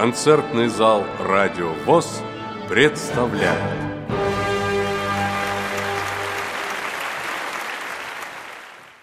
Концертный зал «Радио ВОЗ» представляет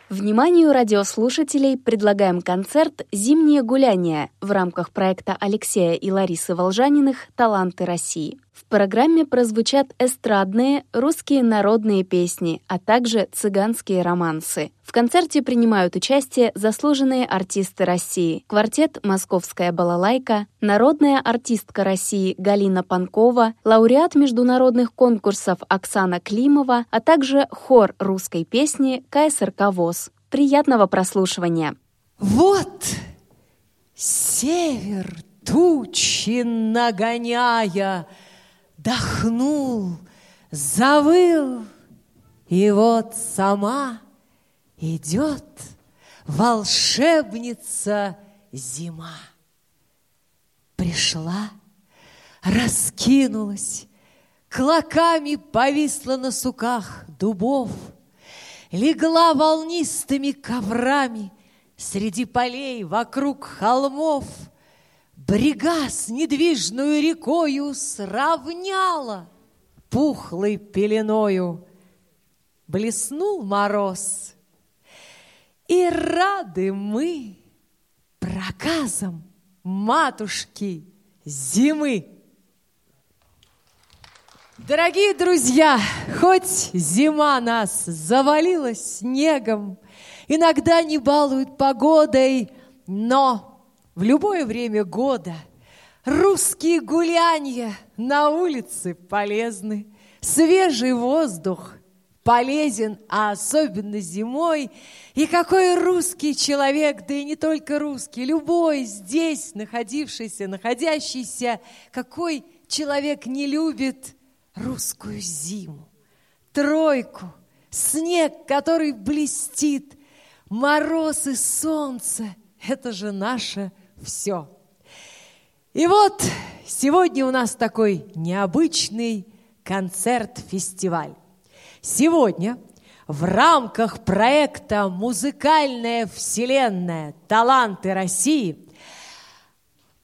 Вниманию радиослушателей предлагаем концерт «Зимнее гуляние» в рамках проекта Алексея и Ларисы Волжаниных «Таланты России». Программе прозвучат эстрадные, русские народные песни, а также цыганские романсы. В концерте принимают участие заслуженные артисты России, квартет «Московская балалайка», народная артистка России Галина Панкова, лауреат международных конкурсов Оксана Климова, а также хор русской песни КСРК ВОЗ. Приятного прослушивания! Вот север тучи нагоняя, Дохнул, завыл, и вот сама идет волшебница зима. Пришла, раскинулась, клоками повисла на суках дубов, легла волнистыми коврами среди полей вокруг холмов — Брега с недвижную рекою сравняла пухлой пеленою. Блеснул мороз, и рады мы проказам матушки зимы. Дорогие друзья, хоть зима нас завалила снегом, иногда не балует погодой, но в любое время года. Русские гулянья на улице полезны, свежий воздух полезен, а особенно зимой. И какой русский человек, да и не только русский, любой здесь находившийся, находящийся, какой человек не любит русскую зиму, тройку, снег, который блестит, мороз и солнце – это же наше все. И вот сегодня у нас такой необычный концерт-фестиваль. Сегодня в рамках проекта «Музыкальная вселенная. Таланты России»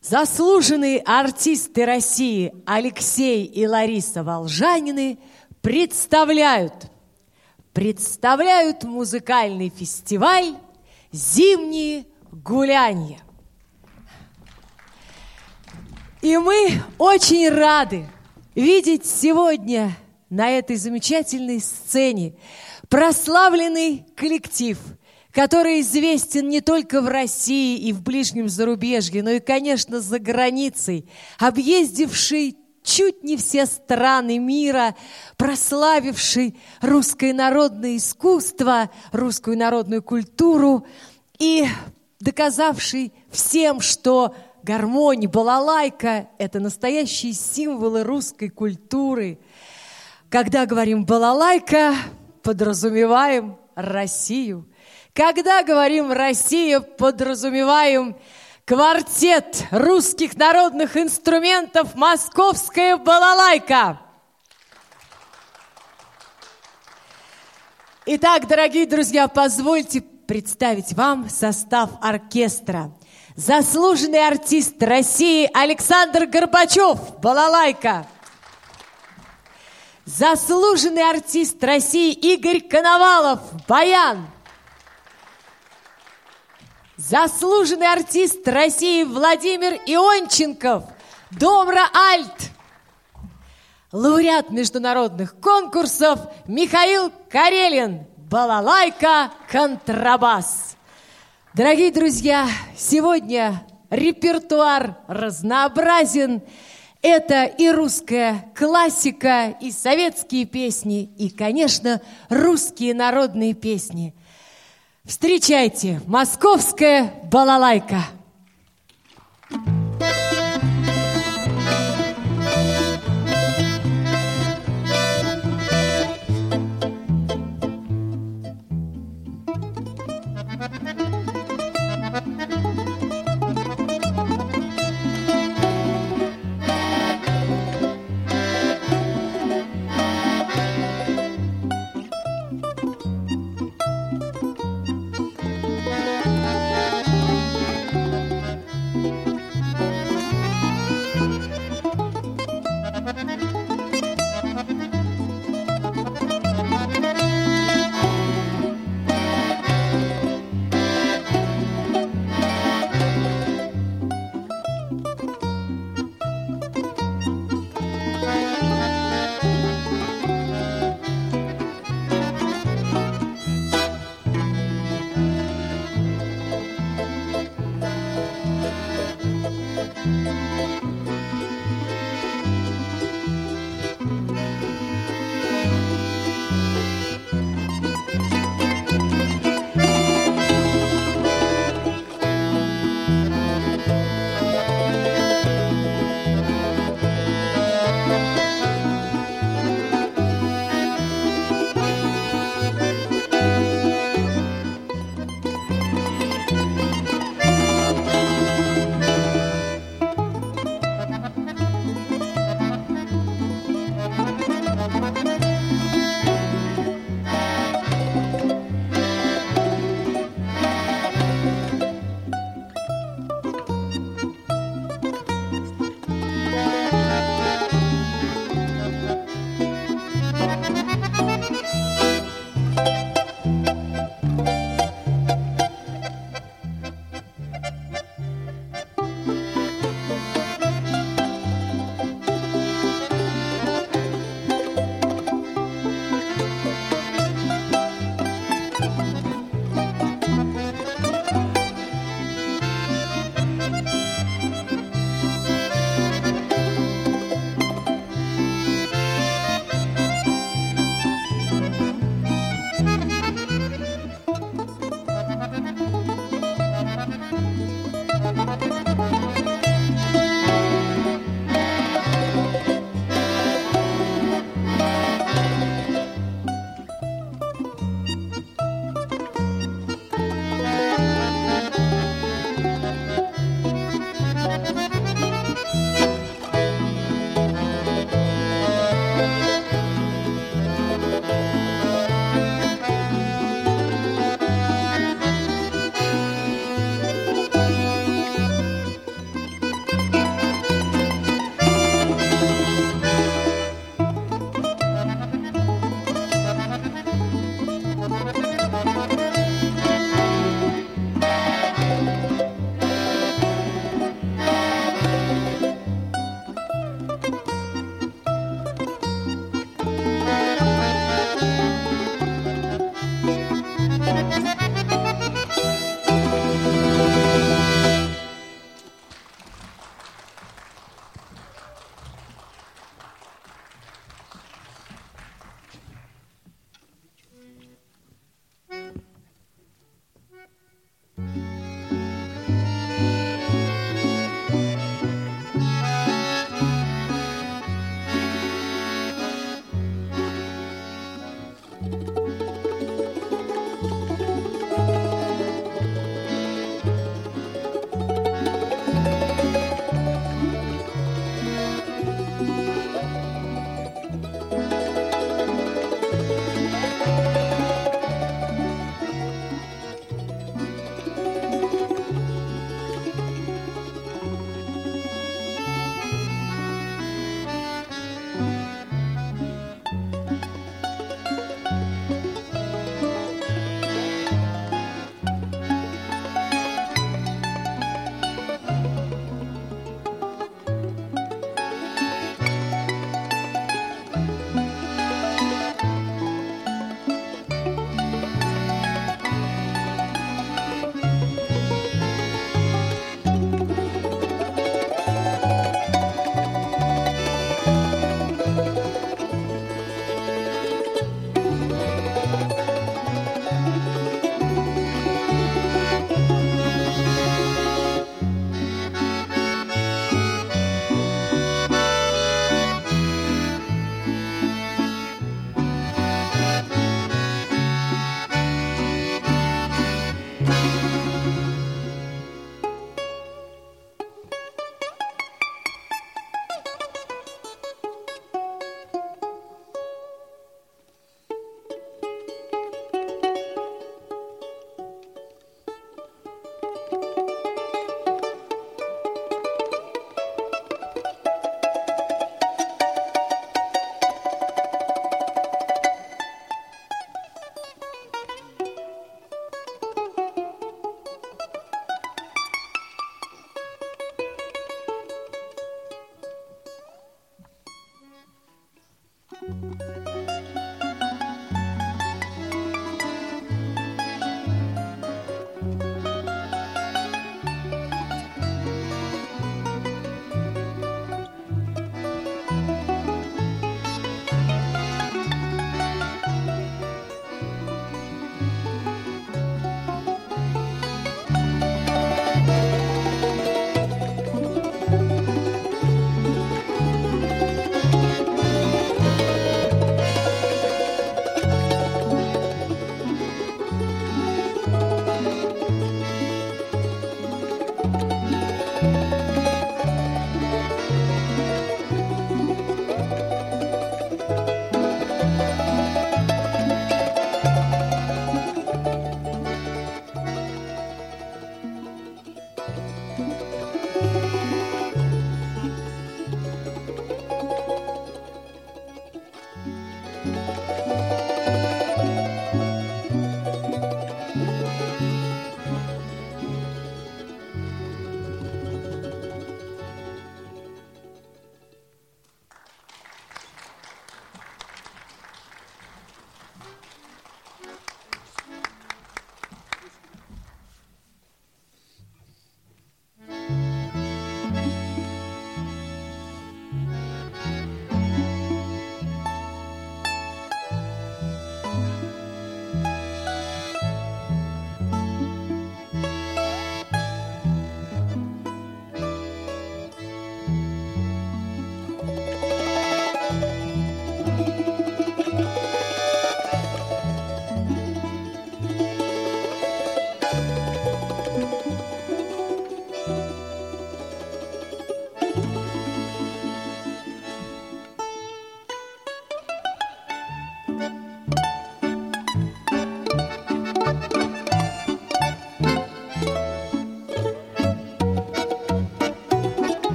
заслуженные артисты России Алексей и Лариса Волжанины представляют, представляют музыкальный фестиваль «Зимние гуляния». И мы очень рады видеть сегодня на этой замечательной сцене прославленный коллектив, который известен не только в России и в ближнем зарубежье, но и, конечно, за границей, объездивший чуть не все страны мира, прославивший русское народное искусство, русскую народную культуру и доказавший всем, что гармония, балалайка – это настоящие символы русской культуры. Когда говорим «балалайка», подразумеваем Россию. Когда говорим «Россия», подразумеваем квартет русских народных инструментов «Московская балалайка». Итак, дорогие друзья, позвольте представить вам состав оркестра – Заслуженный артист России Александр Горбачев, балалайка. Заслуженный артист России Игорь Коновалов, баян. Заслуженный артист России Владимир Ионченков, добра альт. Лауреат международных конкурсов Михаил Карелин, балалайка, контрабас. Дорогие друзья, сегодня репертуар разнообразен. Это и русская классика, и советские песни, и, конечно, русские народные песни. Встречайте, московская балалайка.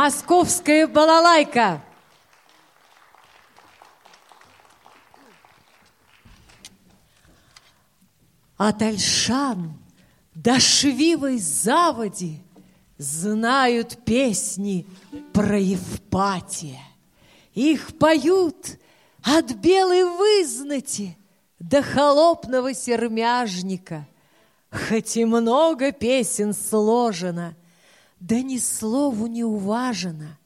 Московская балалайка. От Альшан до Швивой заводи Знают песни про Евпатия. Их поют от белой вызнати До холопного сермяжника, Хоть и много песен сложено, Да ни слову не уважено,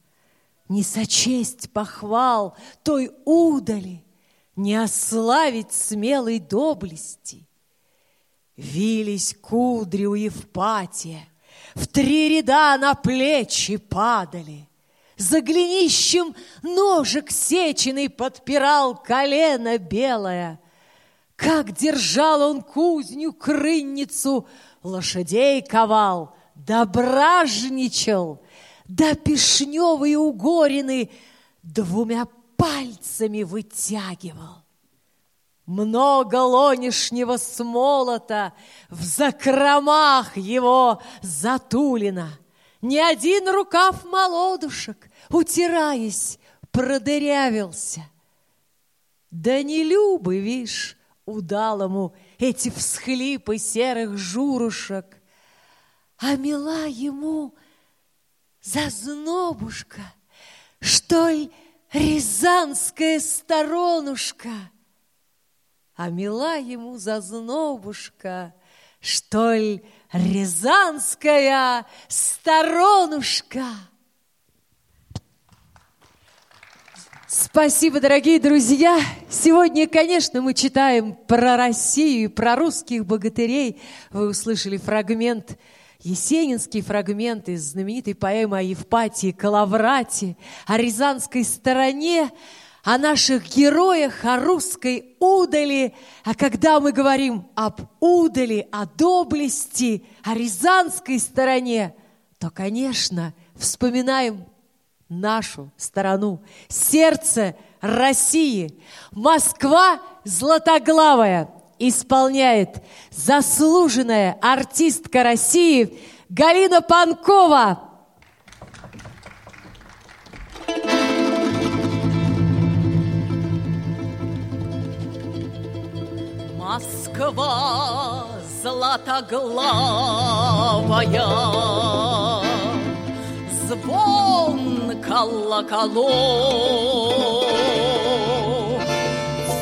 Не сочесть похвал той удали, Не ославить смелой доблести. Вились кудри у Евпатия, В три ряда на плечи падали — за глинищем ножик сеченый подпирал колено белое. Как держал он кузню, крынницу, лошадей ковал, дображничал, да пешневые угорины двумя пальцами вытягивал. Много лонишнего смолота в закромах его затулено — ни один рукав молодушек, утираясь, продырявился. Да не любы, вишь, удалому эти всхлипы серых журушек, а мила ему зазнобушка, что ли, рязанская сторонушка, а мила ему зазнобушка, что ли, Рязанская сторонушка. Спасибо, дорогие друзья! Сегодня, конечно, мы читаем про Россию, про русских богатырей. Вы услышали фрагмент, есенинский фрагмент из знаменитой поэмы о Евпатии Калаврате, о рязанской стороне, о наших героях, о русской удали. А когда мы говорим об удали, о доблести, о рязанской стороне, то, конечно, вспоминаем нашу сторону, сердце России. Москва златоглавая исполняет заслуженная артистка России Галина Панкова. Москва златоглавая, звон колоколов,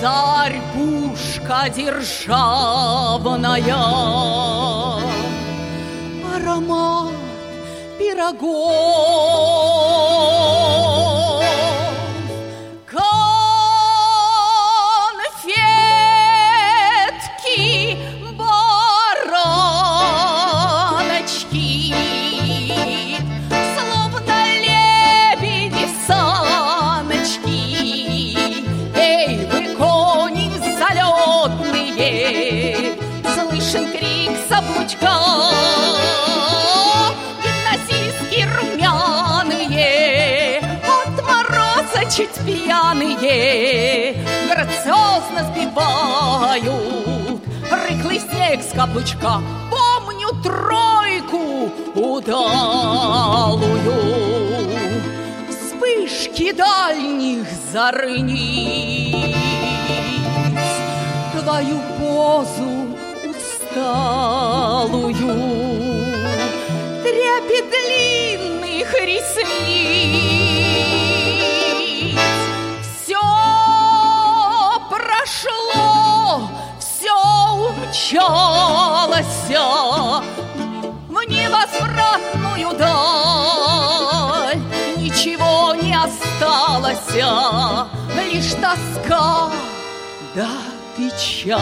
царь пушка державная, аромат пирогов. Пьяные Грациозно сбивают Рыхлый снег с каблучка Помню тройку удалую. Вспышки дальних зарниц Твою позу усталую. Трепет длинных ресниц умчалась в невозвратную даль. Ничего не осталось, лишь тоска да печаль.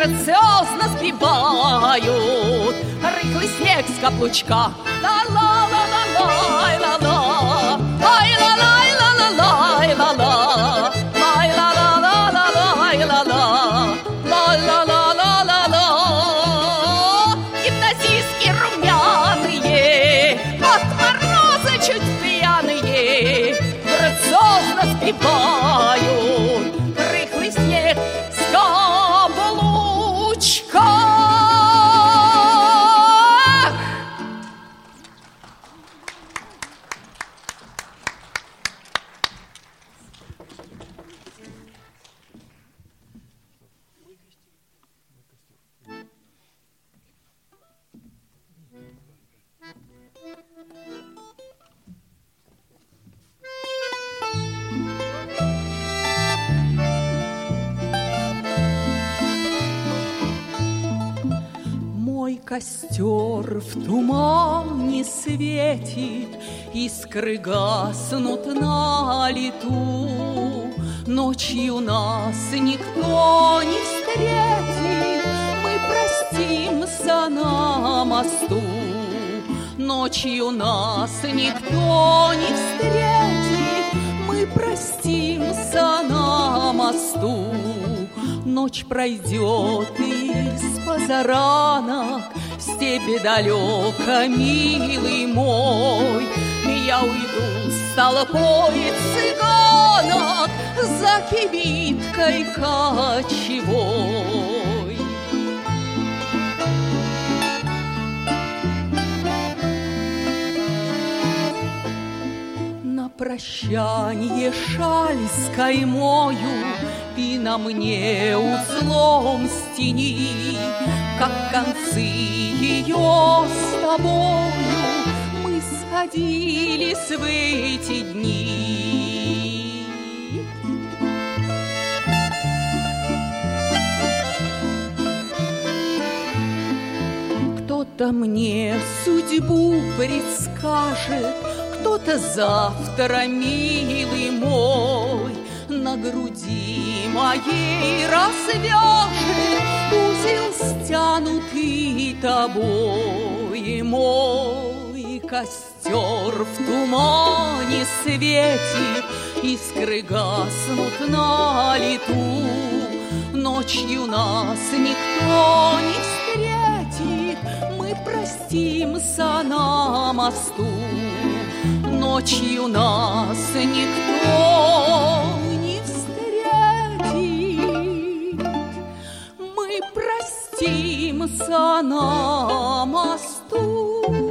Грациозно сбивают Рыхлый снег с каблучка. Ла-ла-ла-ла-ла-ла-ла Ай-ла-ла-ла-ла-ла-ла Искры гаснут на лету. Ночью нас никто не встретит, Мы простимся на мосту. Ночью нас никто не встретит, Мы простимся на мосту. Ночь пройдет из позаранок В степи далеко, милый мой, Я уйду с толпой цыганок За кибиткой кочевой. На прощанье шаль с каймою и на мне узлом стени, Как концы ее с тобою Мы сходились в эти дни. Кто-то мне судьбу предскажет, Кто-то завтра, милый мой, на груди моей развяжет узел стянутый тобой мой костер в тумане светит, искры гаснут на лету. Ночью нас никто не встретит, мы простимся на мосту. Ночью нас никто не встретит, мы простимся на мосту.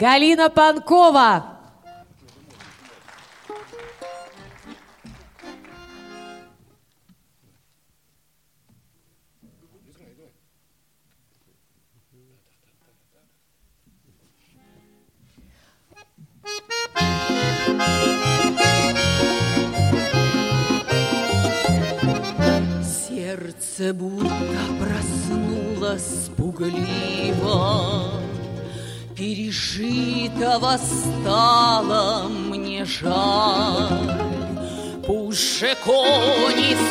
Галина Панкова. Сердце будто проснулось пугливо, Пережитого стало мне жаль. Пусть кони с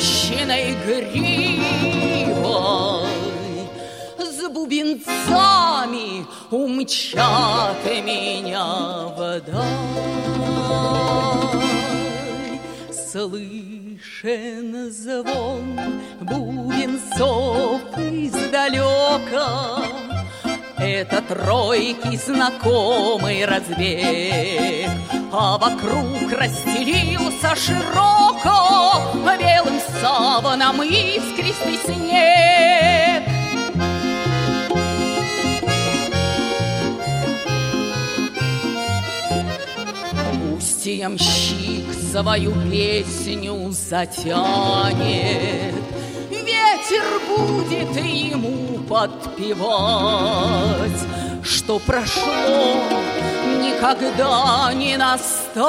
распущенной гривой С бубенцами умчат меня вдаль. Слышен звон бубенцов издалека, это тройки знакомый разбег, А вокруг расстелился широко Белым саваном искристый снег. Пусть ямщик свою песню затянет, Ветер будет ему подпевать, Что прошло, никогда не настанет.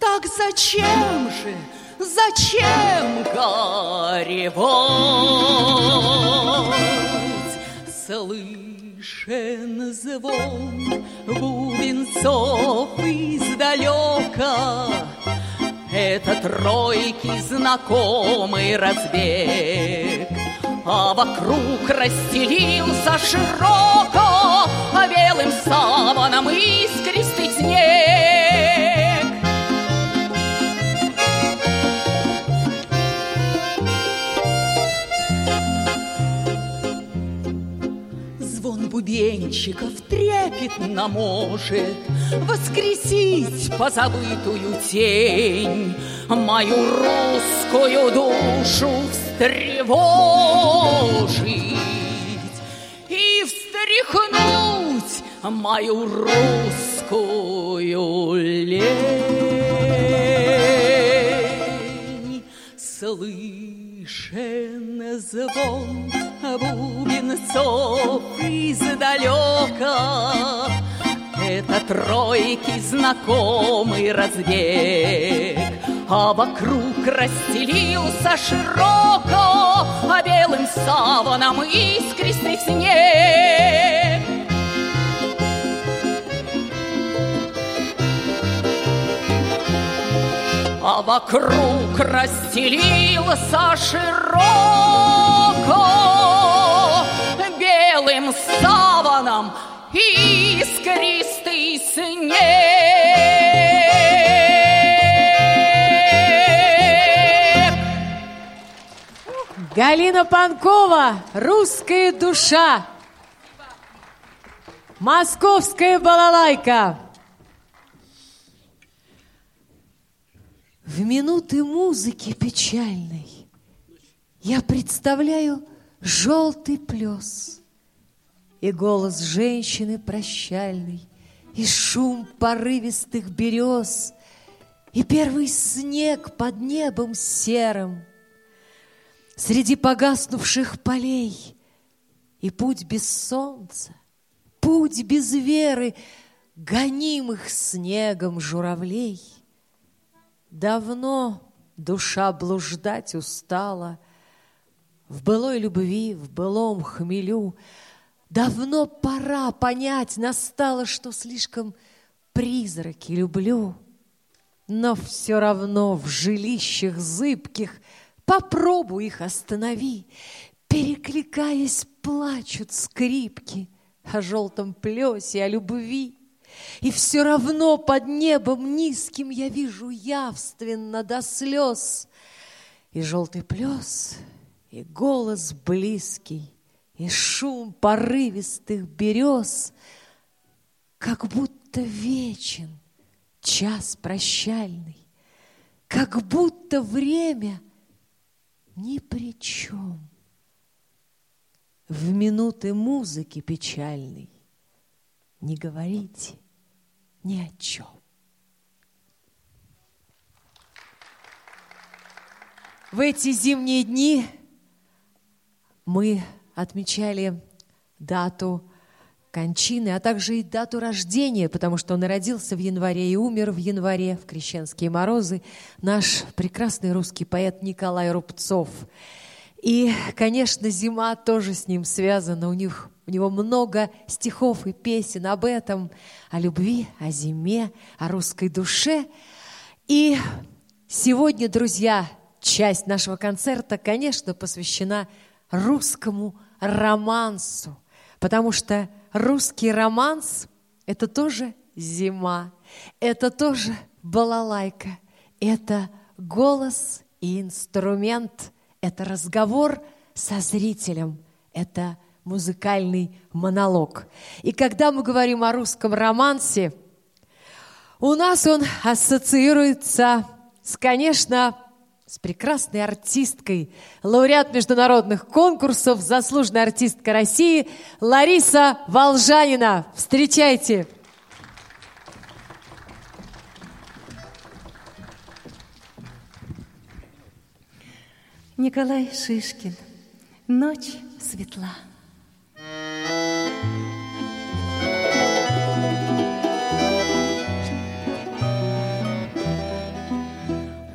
Так зачем же, зачем горевать? Слышен звон бубенцов издалека, это тройки знакомый разбег, А вокруг расстелился широко Белым саваном искристый снег. Бубенчиков трепетно может Воскресить позабытую тень. Мою русскую душу встревожить И встряхнуть мою русскую лень. Слышен звон бубенцов издалека Это тройки знакомый разбег. А вокруг расстелился широко А белым саваном искристый снег. А вокруг расстелился широко белым саваном искристый снег. Галина Панкова, русская душа. Московская балалайка. В минуты музыки печальной Я представляю желтый плес И голос женщины прощальный, И шум порывистых берез, И первый снег под небом серым, Среди погаснувших полей, И путь без солнца, путь без веры, Гонимых снегом журавлей — Давно душа блуждать устала В былой любви, в былом хмелю. Давно пора понять настало, Что слишком призраки люблю. Но все равно в жилищах зыбких Попробуй их останови. Перекликаясь, плачут скрипки О желтом плесе, о любви. И все равно под небом низким я вижу явственно до слез И желтый плес, и голос близкий, И шум порывистых берез, Как будто вечен час прощальный, Как будто время ни при чем. В минуты музыки печальной не говорите ни о чем. В эти зимние дни мы отмечали дату кончины, а также и дату рождения, потому что он родился в январе и умер в январе, в крещенские морозы, наш прекрасный русский поэт Николай Рубцов. И, конечно, зима тоже с ним связана. У них у него много стихов и песен об этом, о любви, о зиме, о русской душе. И сегодня, друзья, часть нашего концерта, конечно, посвящена русскому романсу, потому что русский романс – это тоже зима, это тоже балалайка, это голос и инструмент, это разговор со зрителем, это музыкальный монолог. И когда мы говорим о русском романсе, у нас он ассоциируется с, конечно, с прекрасной артисткой, лауреат международных конкурсов, заслуженная артистка России Лариса Волжанина. Встречайте! Николай Шишкин. Ночь светла.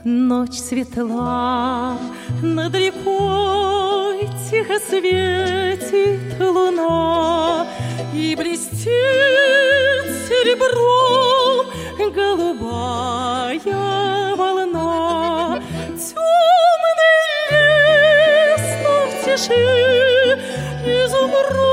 Ночь светла, над рекой Тихо светит луна И блестит серебром голубая волна. Темный лес, в тиши изумрудных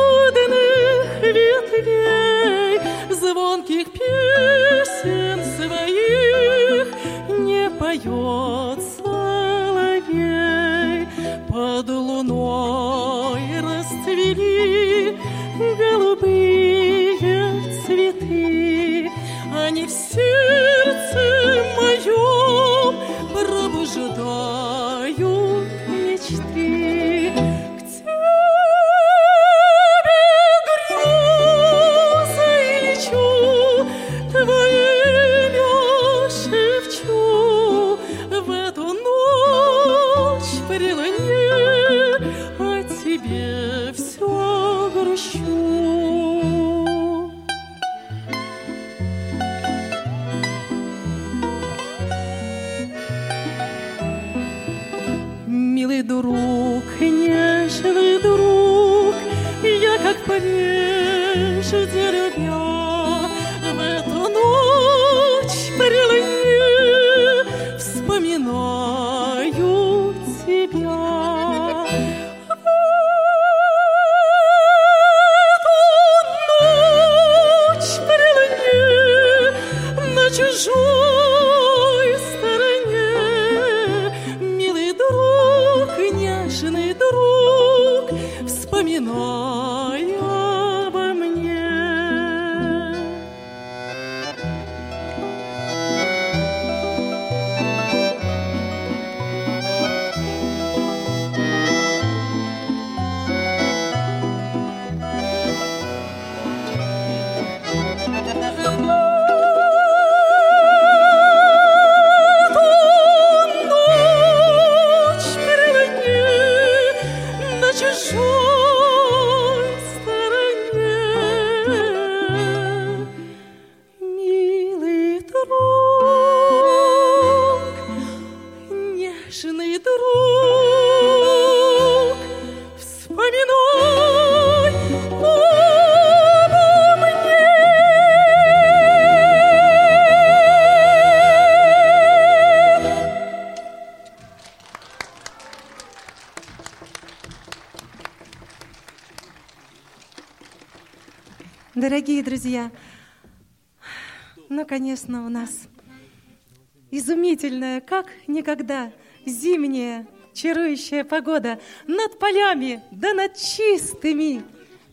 как никогда, зимняя, чарующая погода над полями, да над чистыми.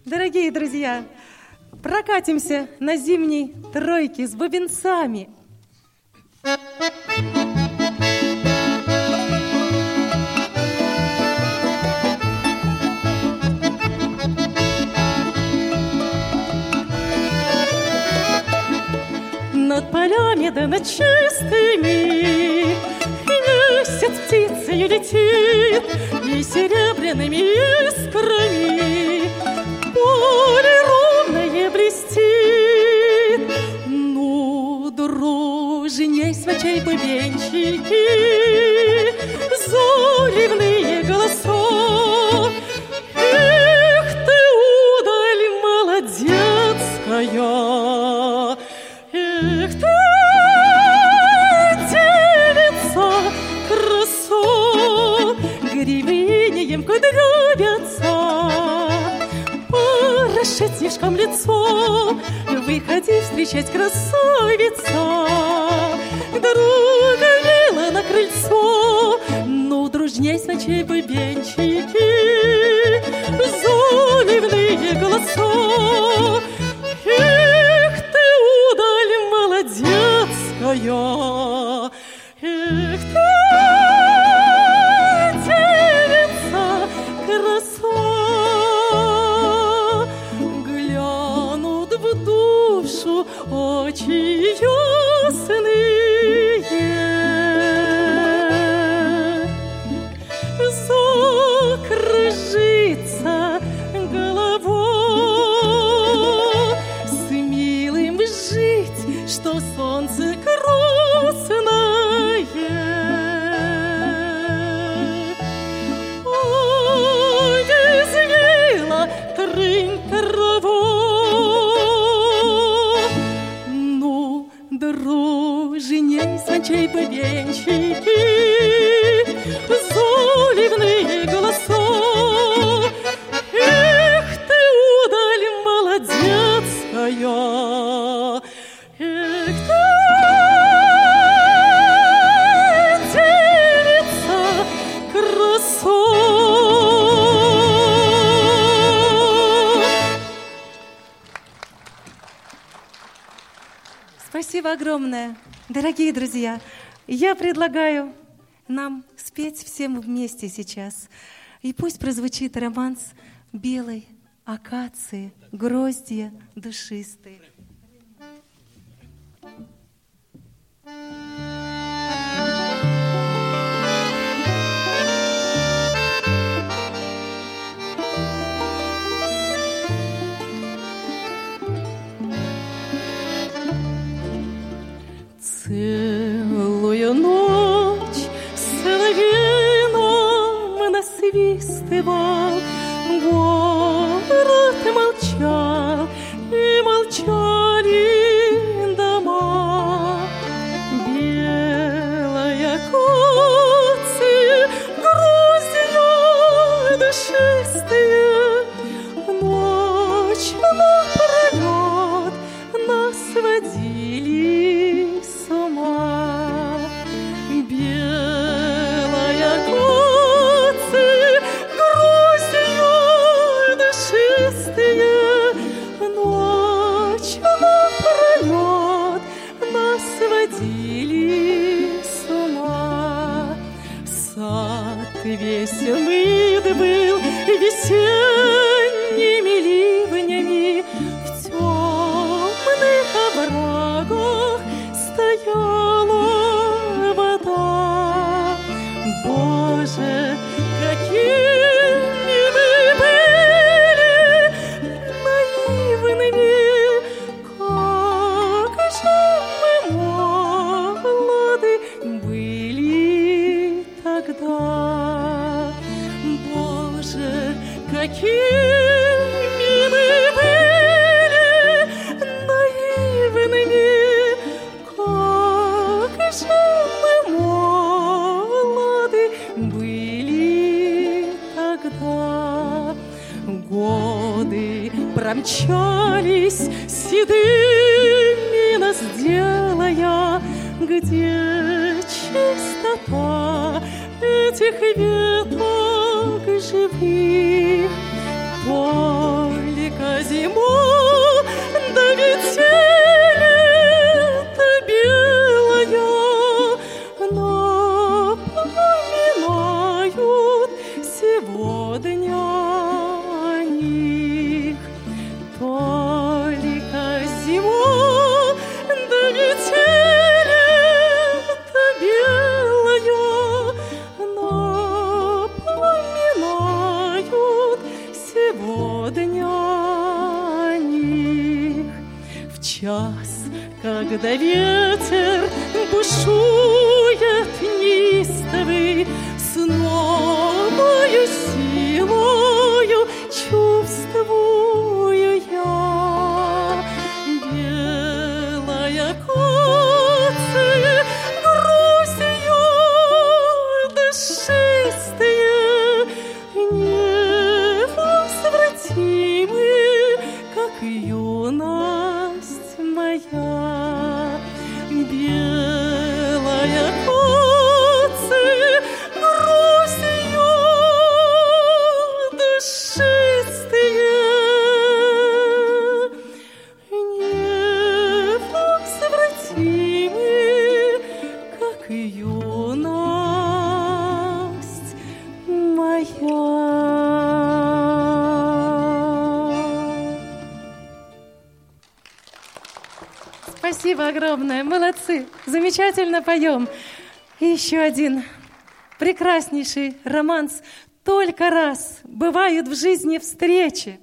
Дорогие друзья, прокатимся на зимней тройке с бубенцами. Дружней свечей бубенчики, заливные голоса, Эх ты, удаль молодецкая, Эх ты, девица, красо, Гривеньем кудрявятся, Порошит снежком лицо, Выходи встречать красавица. Предлагаю нам спеть всем вместе сейчас. И пусть прозвучит романс белой акации, гроздья душистые. Vivi esse. замечательно поем. И еще один прекраснейший романс. Только раз бывают в жизни встречи.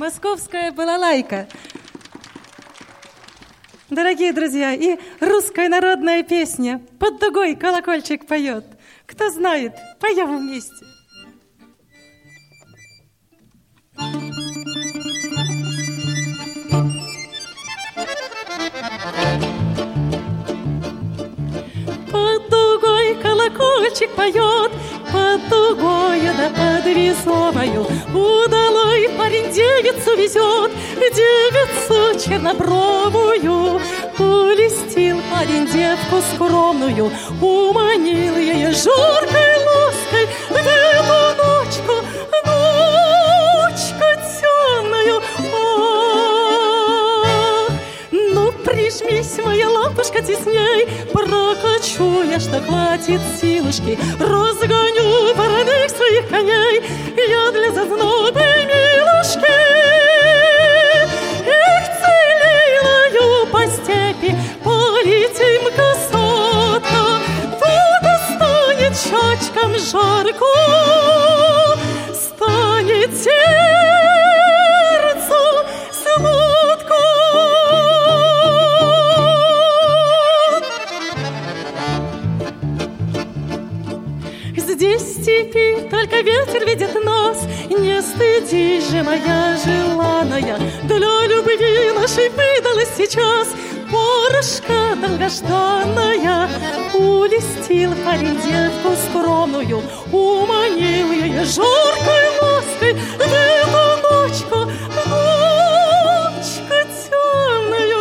«Московская балалайка». Дорогие друзья, и русская народная песня «Под дугой колокольчик поет». Кто знает, поем вместе. Под дугой колокольчик поет, под дугой да под рисовою. Удалой парень девицу везет, девицу чернобровую. Улестил парень девку скромную, уманил ее жаркой лаской в эту ну, прижмись, моя лампушка, тесней, Прокачу я, что хватит силушки, Разгоню вороных своих коней, Я для зазнобы милушки. Эх, целилою по степи, Полетим косотка, Вода станет щечкам жарко, только ветер видит нас, Не стыдись же, моя желанная, Для любви нашей выдалась сейчас Порошка долгожданная. Улестил парень девку скромную, Уманил ее жаркой лаской В эту ночку, ночку темную.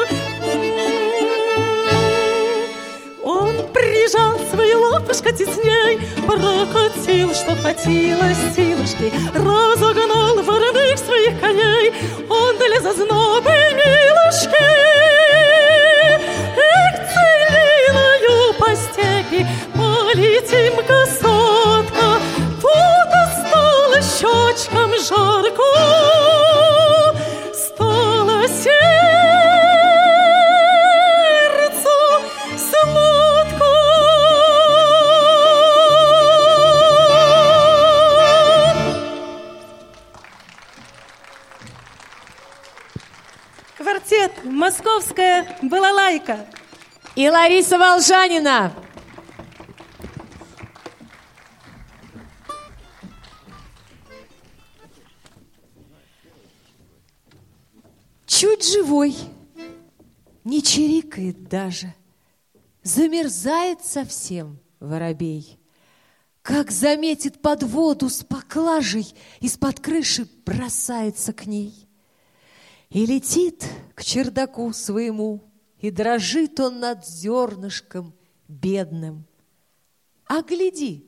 Он прижал свою лапушку тесней, Прокатил, что хватило силушки, Разогнал вороных своих коней, Он для зазнобы милушки. Балалайка». И Лариса Волжанина. чуть живой, не чирикает даже, замерзает совсем воробей. Как заметит под воду с поклажей, из-под крыши бросается к ней. И летит к чердаку своему, и дрожит он над зернышком бедным. А гляди,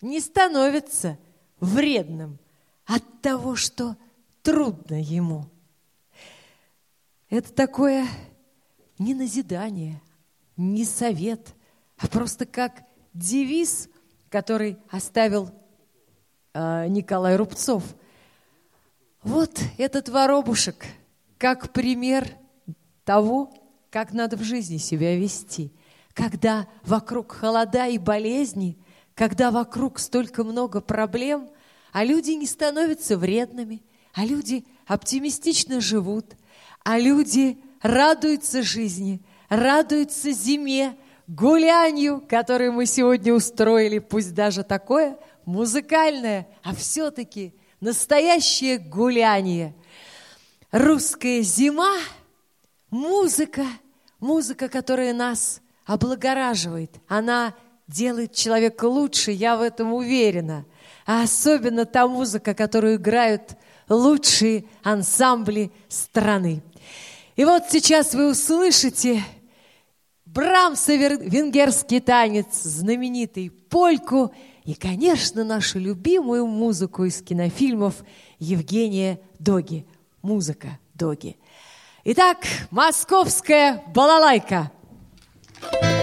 не становится вредным от того, что трудно ему. Это такое не назидание, не совет, а просто как девиз, который оставил э, Николай Рубцов. Вот этот воробушек, как пример того, как надо в жизни себя вести, когда вокруг холода и болезни, когда вокруг столько много проблем, а люди не становятся вредными, а люди оптимистично живут, а люди радуются жизни, радуются зиме, гулянью, которое мы сегодня устроили, пусть даже такое музыкальное, а все-таки настоящее гуляние. Русская зима, музыка, музыка, которая нас облагораживает, она делает человека лучше, я в этом уверена. А особенно та музыка, которую играют лучшие ансамбли страны. И вот сейчас вы услышите Брамса венгерский танец, знаменитый польку и, конечно, нашу любимую музыку из кинофильмов Евгения Доги. Музыка Доги. Итак, московская балалайка. Thank you.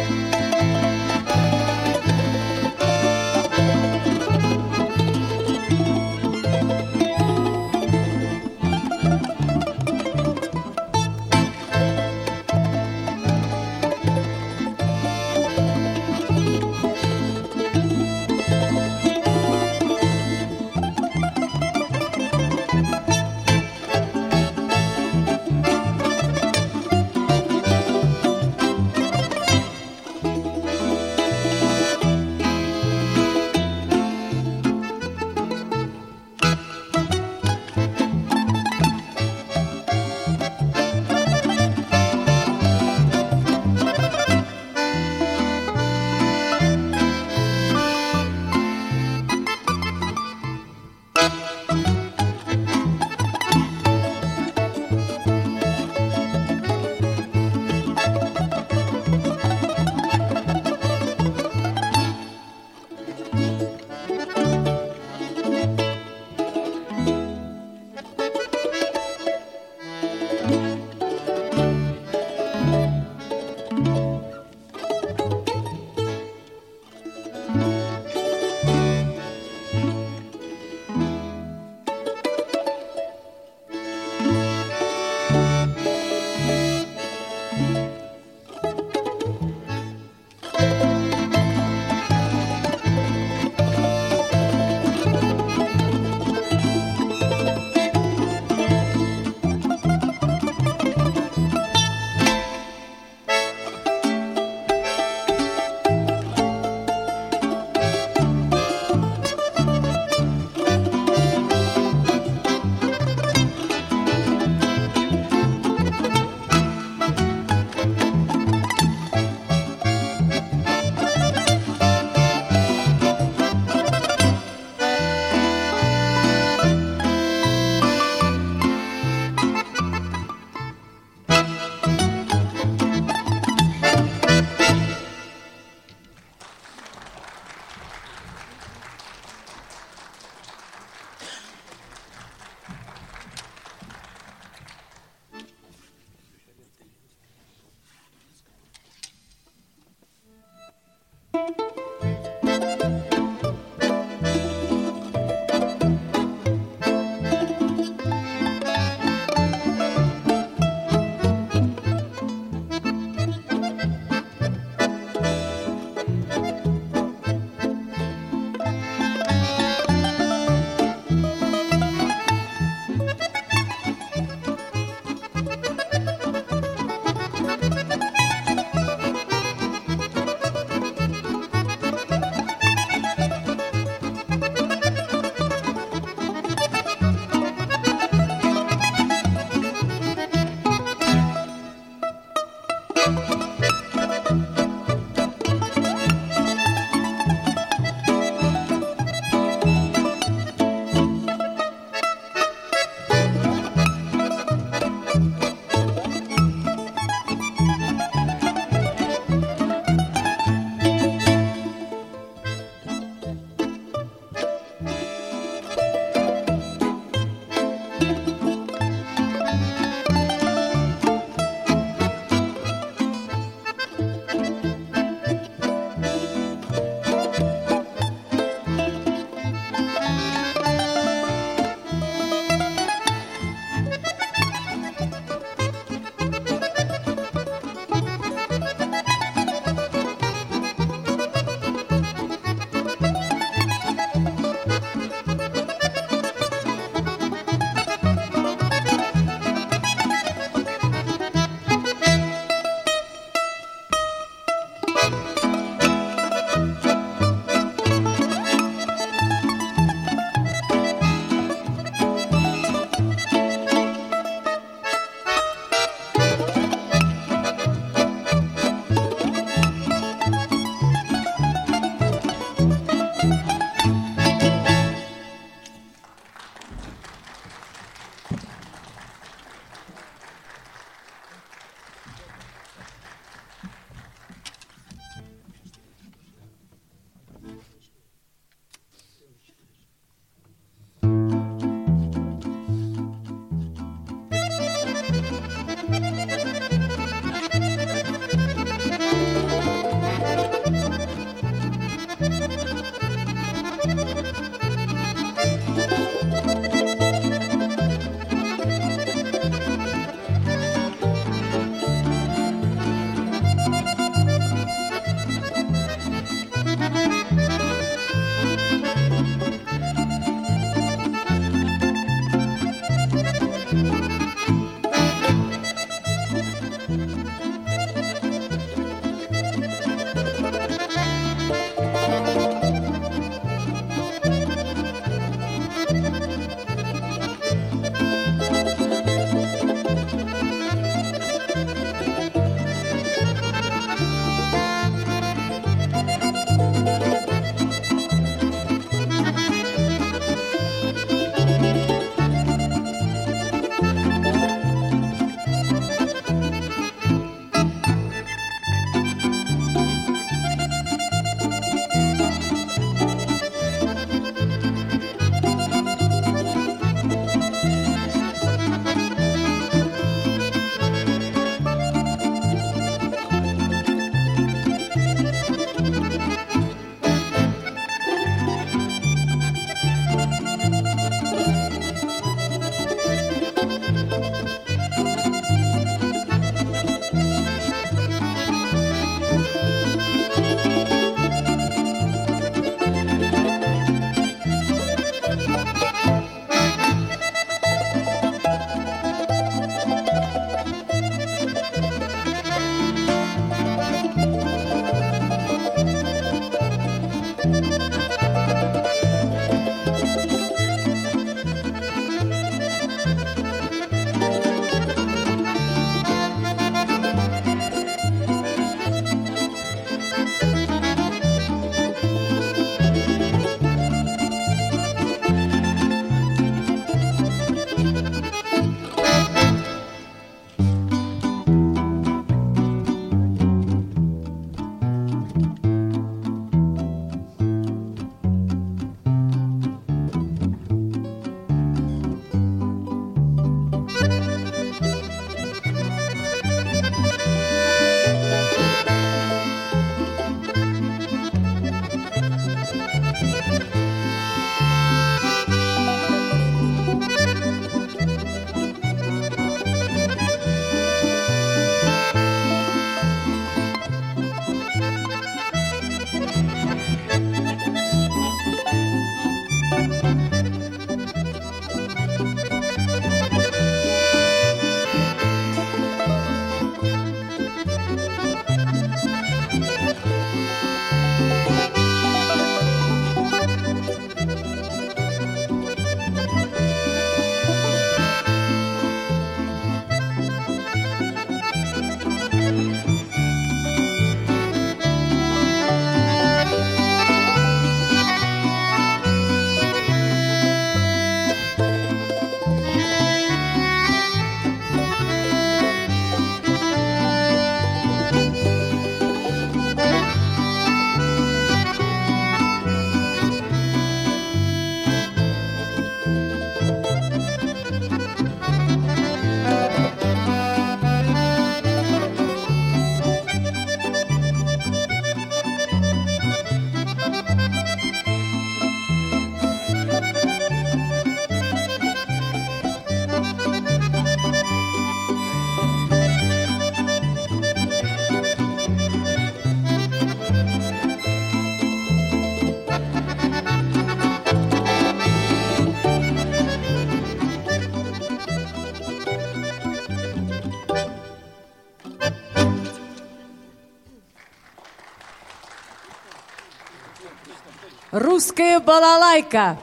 Русская балалайка.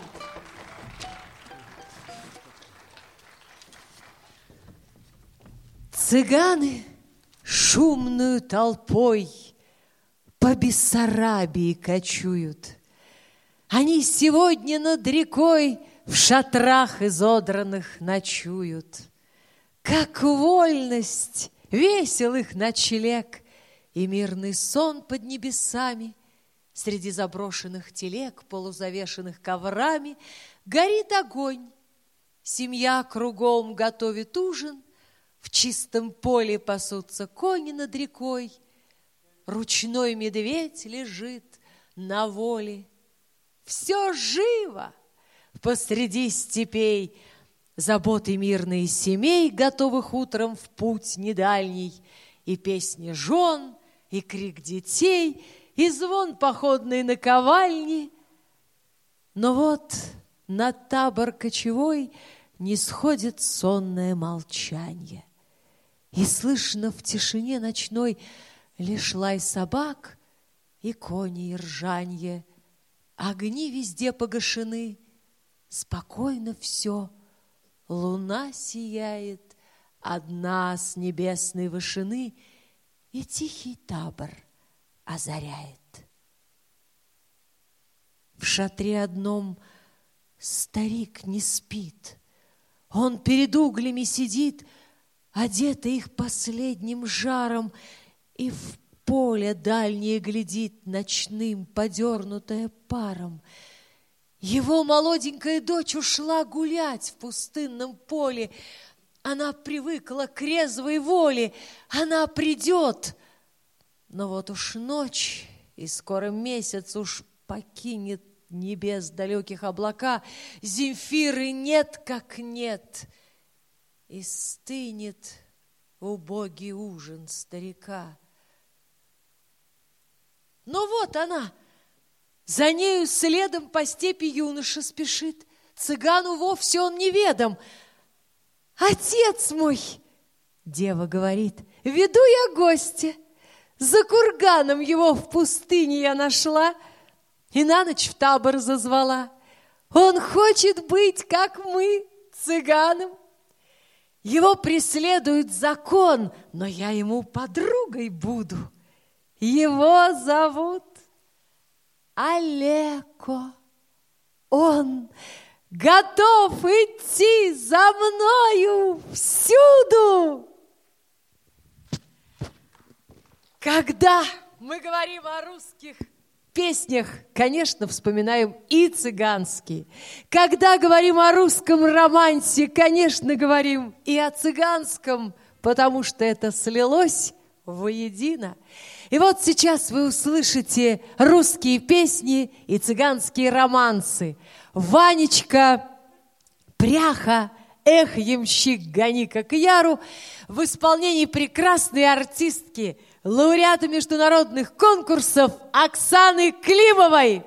Цыганы шумную толпой по Бессарабии кочуют. Они сегодня над рекой в шатрах изодранных ночуют. Как вольность, весел их ночлег и мирный сон под небесами — Среди заброшенных телег, полузавешенных коврами, горит огонь. Семья кругом готовит ужин, в чистом поле пасутся кони над рекой. Ручной медведь лежит на воле. Все живо посреди степей, Заботы мирные семей, готовых утром в путь недальний, И песни жен, и крик детей — и звон походной наковальни. Но вот на табор кочевой не сходит сонное молчание. И слышно в тишине ночной лишь лай собак и кони и ржанье. Огни везде погашены, спокойно все. Луна сияет одна с небесной вышины, и тихий табор — озаряет. В шатре одном старик не спит. Он перед углями сидит, одетый их последним жаром, и в поле дальнее глядит ночным, подернутое паром. Его молоденькая дочь ушла гулять в пустынном поле. Она привыкла к резвой воле. Она придет — но вот уж ночь, и скоро месяц уж покинет небес далеких облака, Земфиры нет, как нет, и стынет убогий ужин старика. Но вот она, за нею следом по степи юноша спешит, Цыгану вовсе он неведом. «Отец мой!» — дева говорит, «веду я гостя». За курганом его в пустыне я нашла и на ночь в табор зазвала. Он хочет быть, как мы, цыганом. Его преследует закон, но я ему подругой буду. Его зовут Олеко. Он готов идти за мною всюду. Когда мы говорим о русских песнях, конечно, вспоминаем и цыганский. Когда говорим о русском романсе, конечно, говорим и о цыганском, потому что это слилось воедино. И вот сейчас вы услышите русские песни и цыганские романсы. Ванечка, пряха, эх, ямщик, гони как яру, в исполнении прекрасной артистки, лауреата международных конкурсов Оксаны Климовой.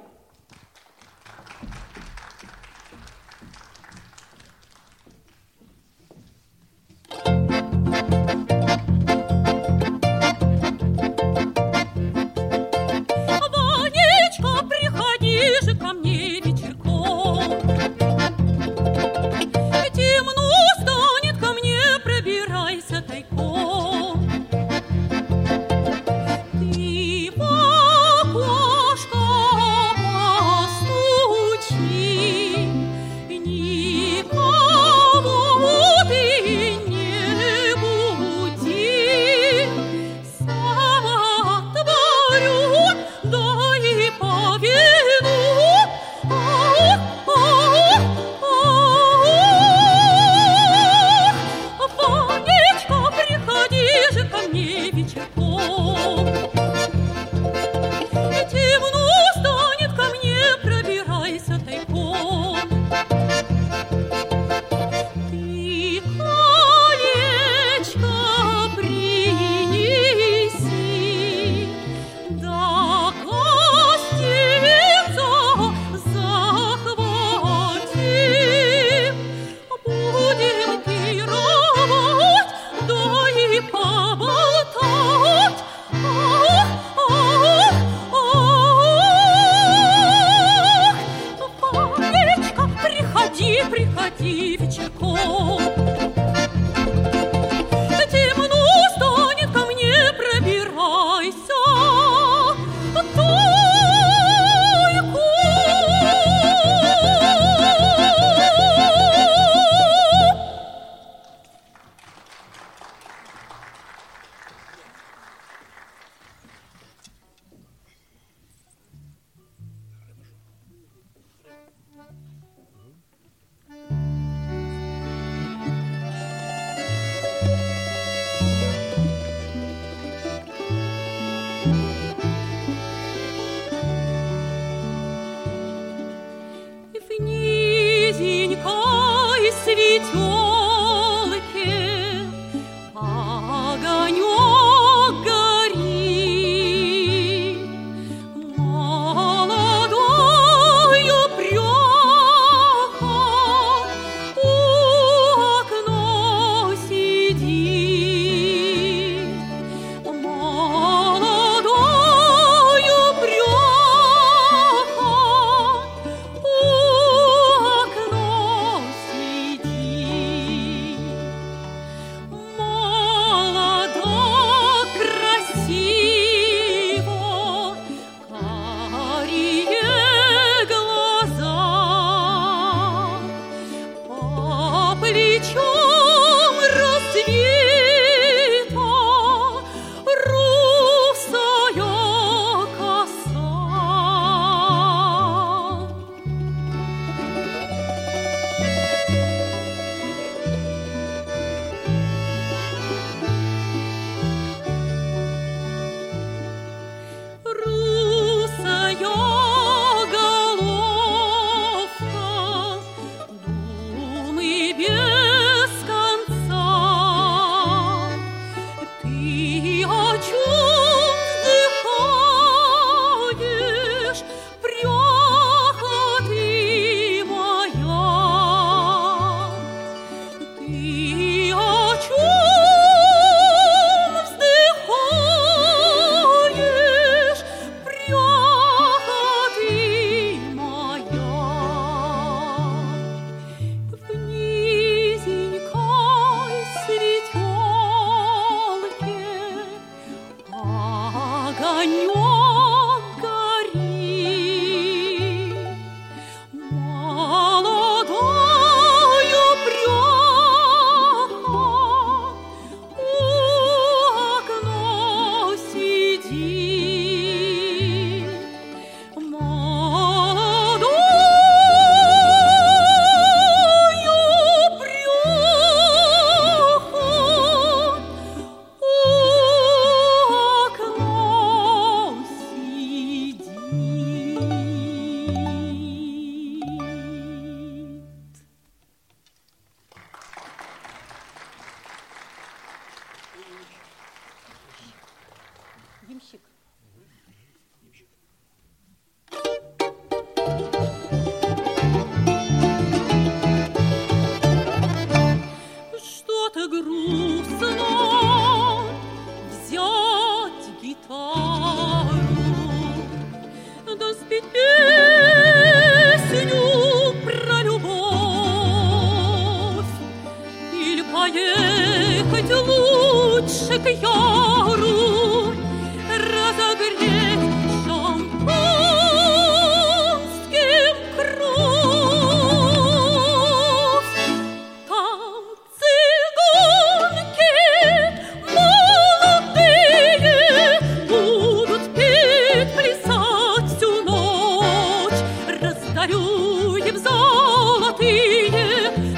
Раздарю им золотые,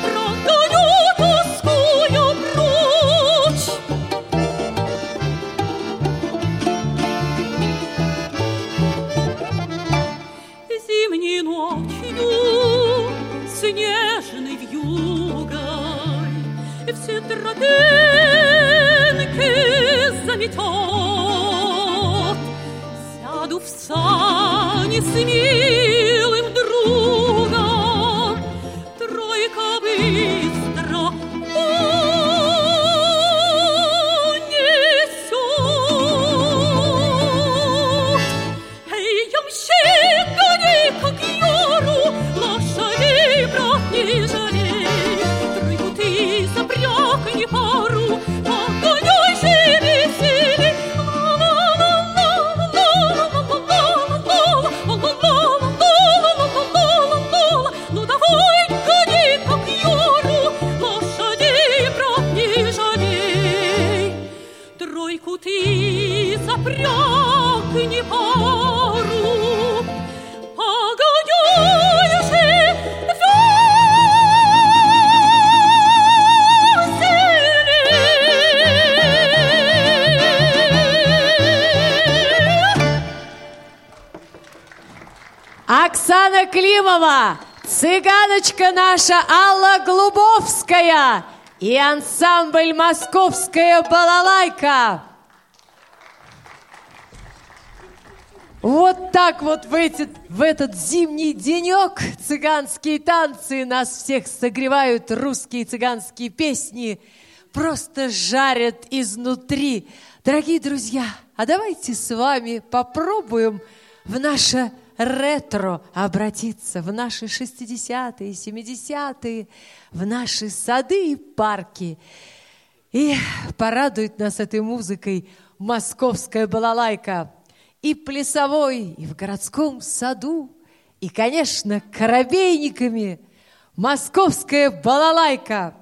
прогоню тоскую прочь. Зимней ночью снежной вьюгой Все тропинки заметет. Сяду в сани с милым цыганочка наша Алла Глубовская и ансамбль «Московская балалайка». Вот так вот в, эти, в этот зимний денек цыганские танцы нас всех согревают, русские цыганские песни просто жарят изнутри. Дорогие друзья, а давайте с вами попробуем в наше ретро обратиться, в наши 60-е, 70-е, в наши сады и парки. И порадует нас этой музыкой московская балалайка и плясовой, и в городском саду, и, конечно, коробейниками московская балалайка.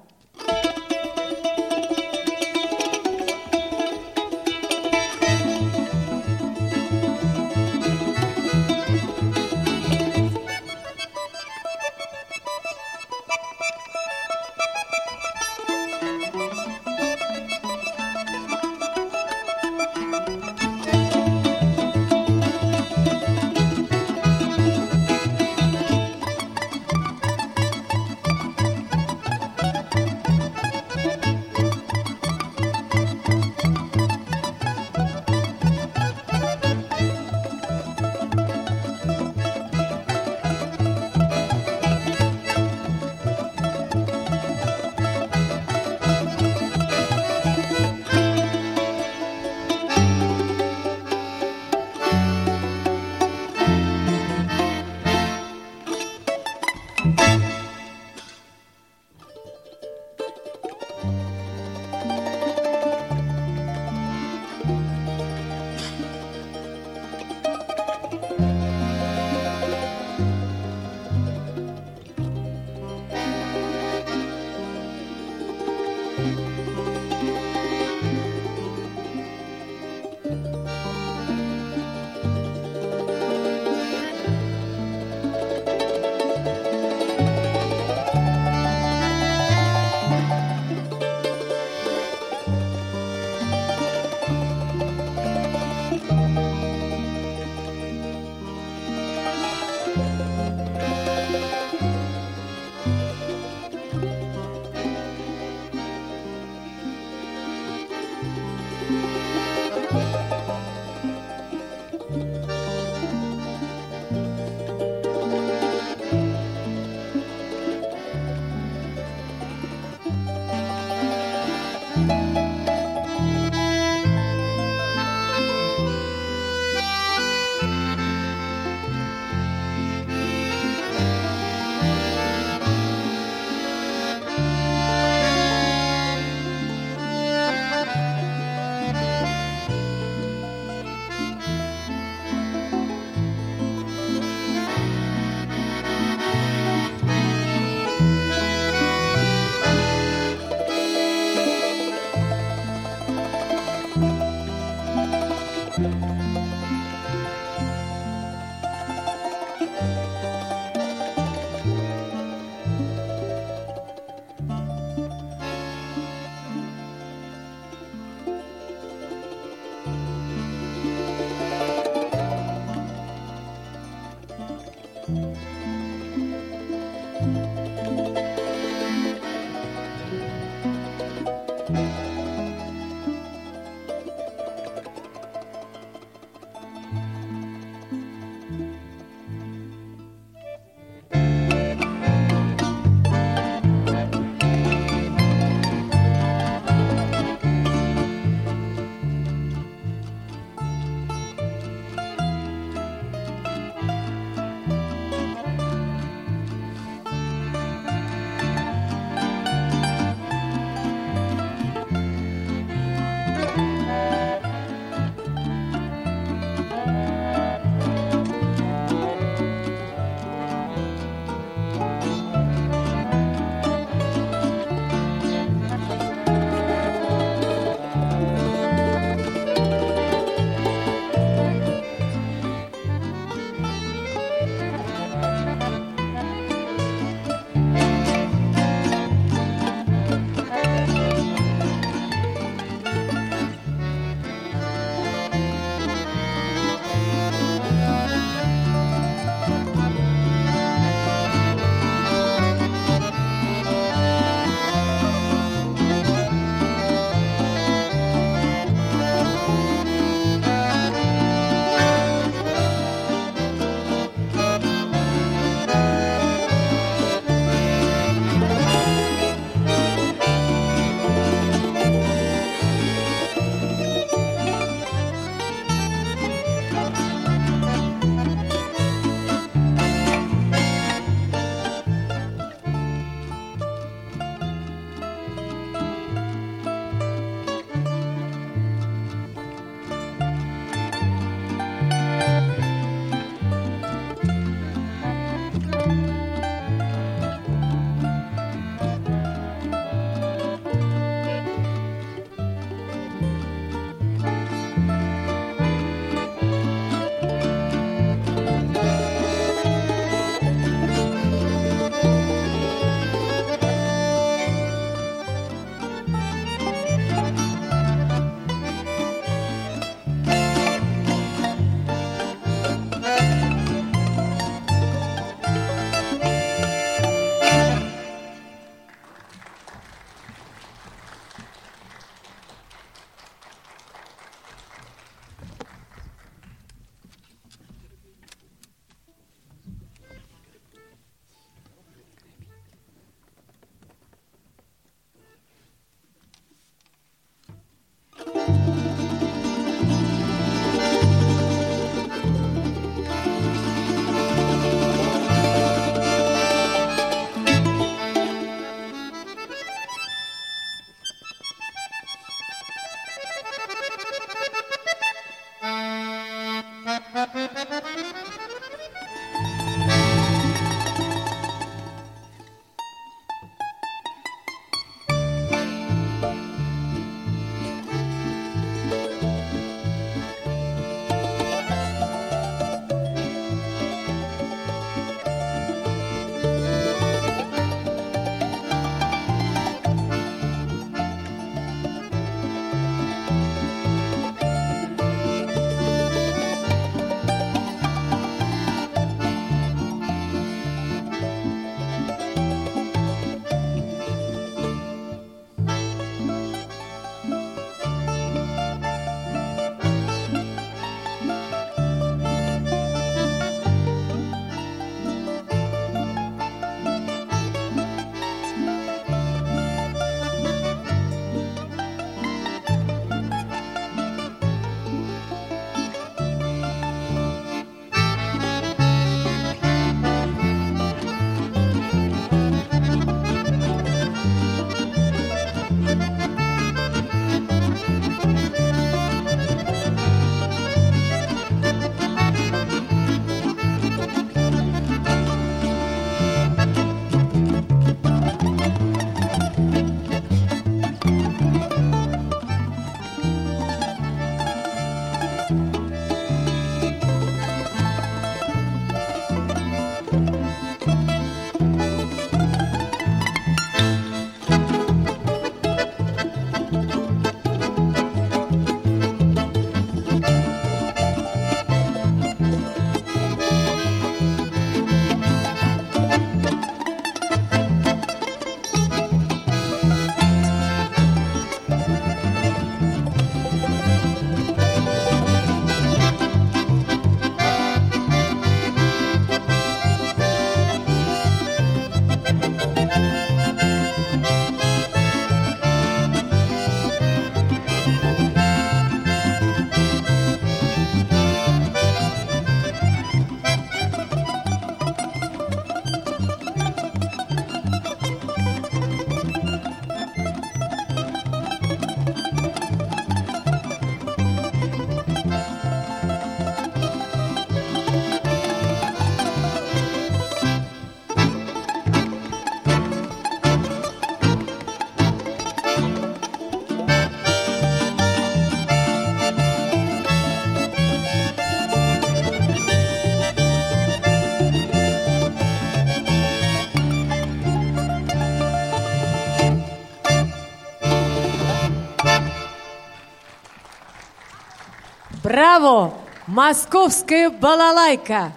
Браво! Московская балалайка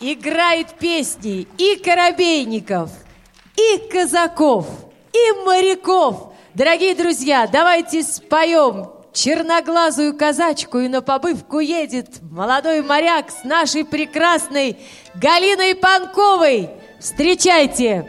играет песни и корабейников, и казаков, и моряков. Дорогие друзья, давайте споем черноглазую казачку, и на побывку едет молодой моряк с нашей прекрасной Галиной Панковой. Встречайте!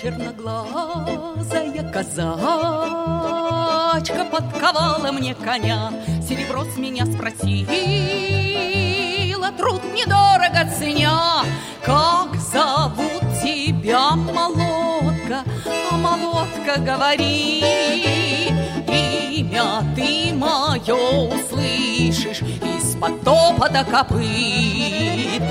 Черноглазая казачка подковала мне коня, Серебро с меня спросила, труд недорого ценя. Как зовут тебя, молодка? А молодка говорит, имя ты мое услышишь Из-под топота копыт.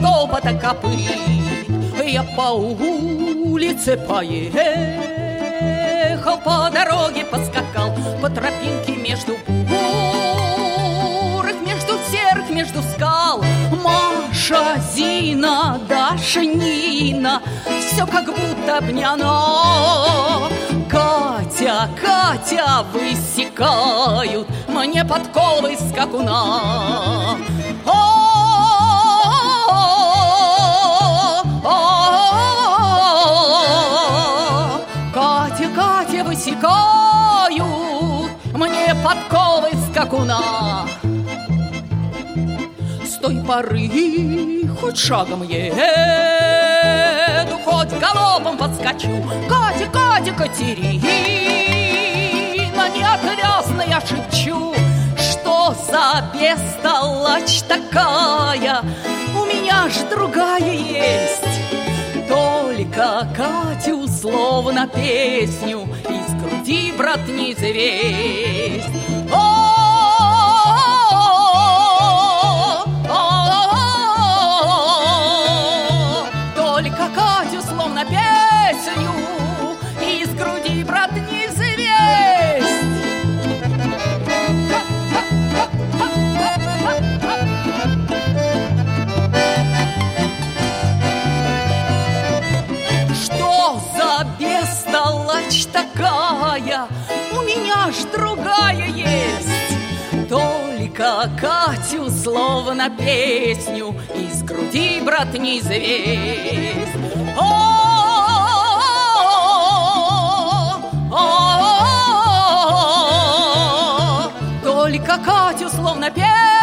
Топота копыт. Я по улице поехал По дороге поскакал По тропинке между бурок Между серых, между скал. Маша, Зина, Даша, Нина Все как будто она Катя, Катя высекают Мне подковы скакуна. О, Катя, Катя высекают Мне подковы скакуна С той поры хоть шагом еду, хоть галопом подскочу. Катя, Катя, Катерина, неотвязно я шепчу, что за бестолочь такая, у меня ж другая есть. Только Катю словно песню из груди, брат, не завесть. Такая? У меня ж другая есть. Только Катю словно песню из груди, брат, не завесть. О, Только Катю словно песню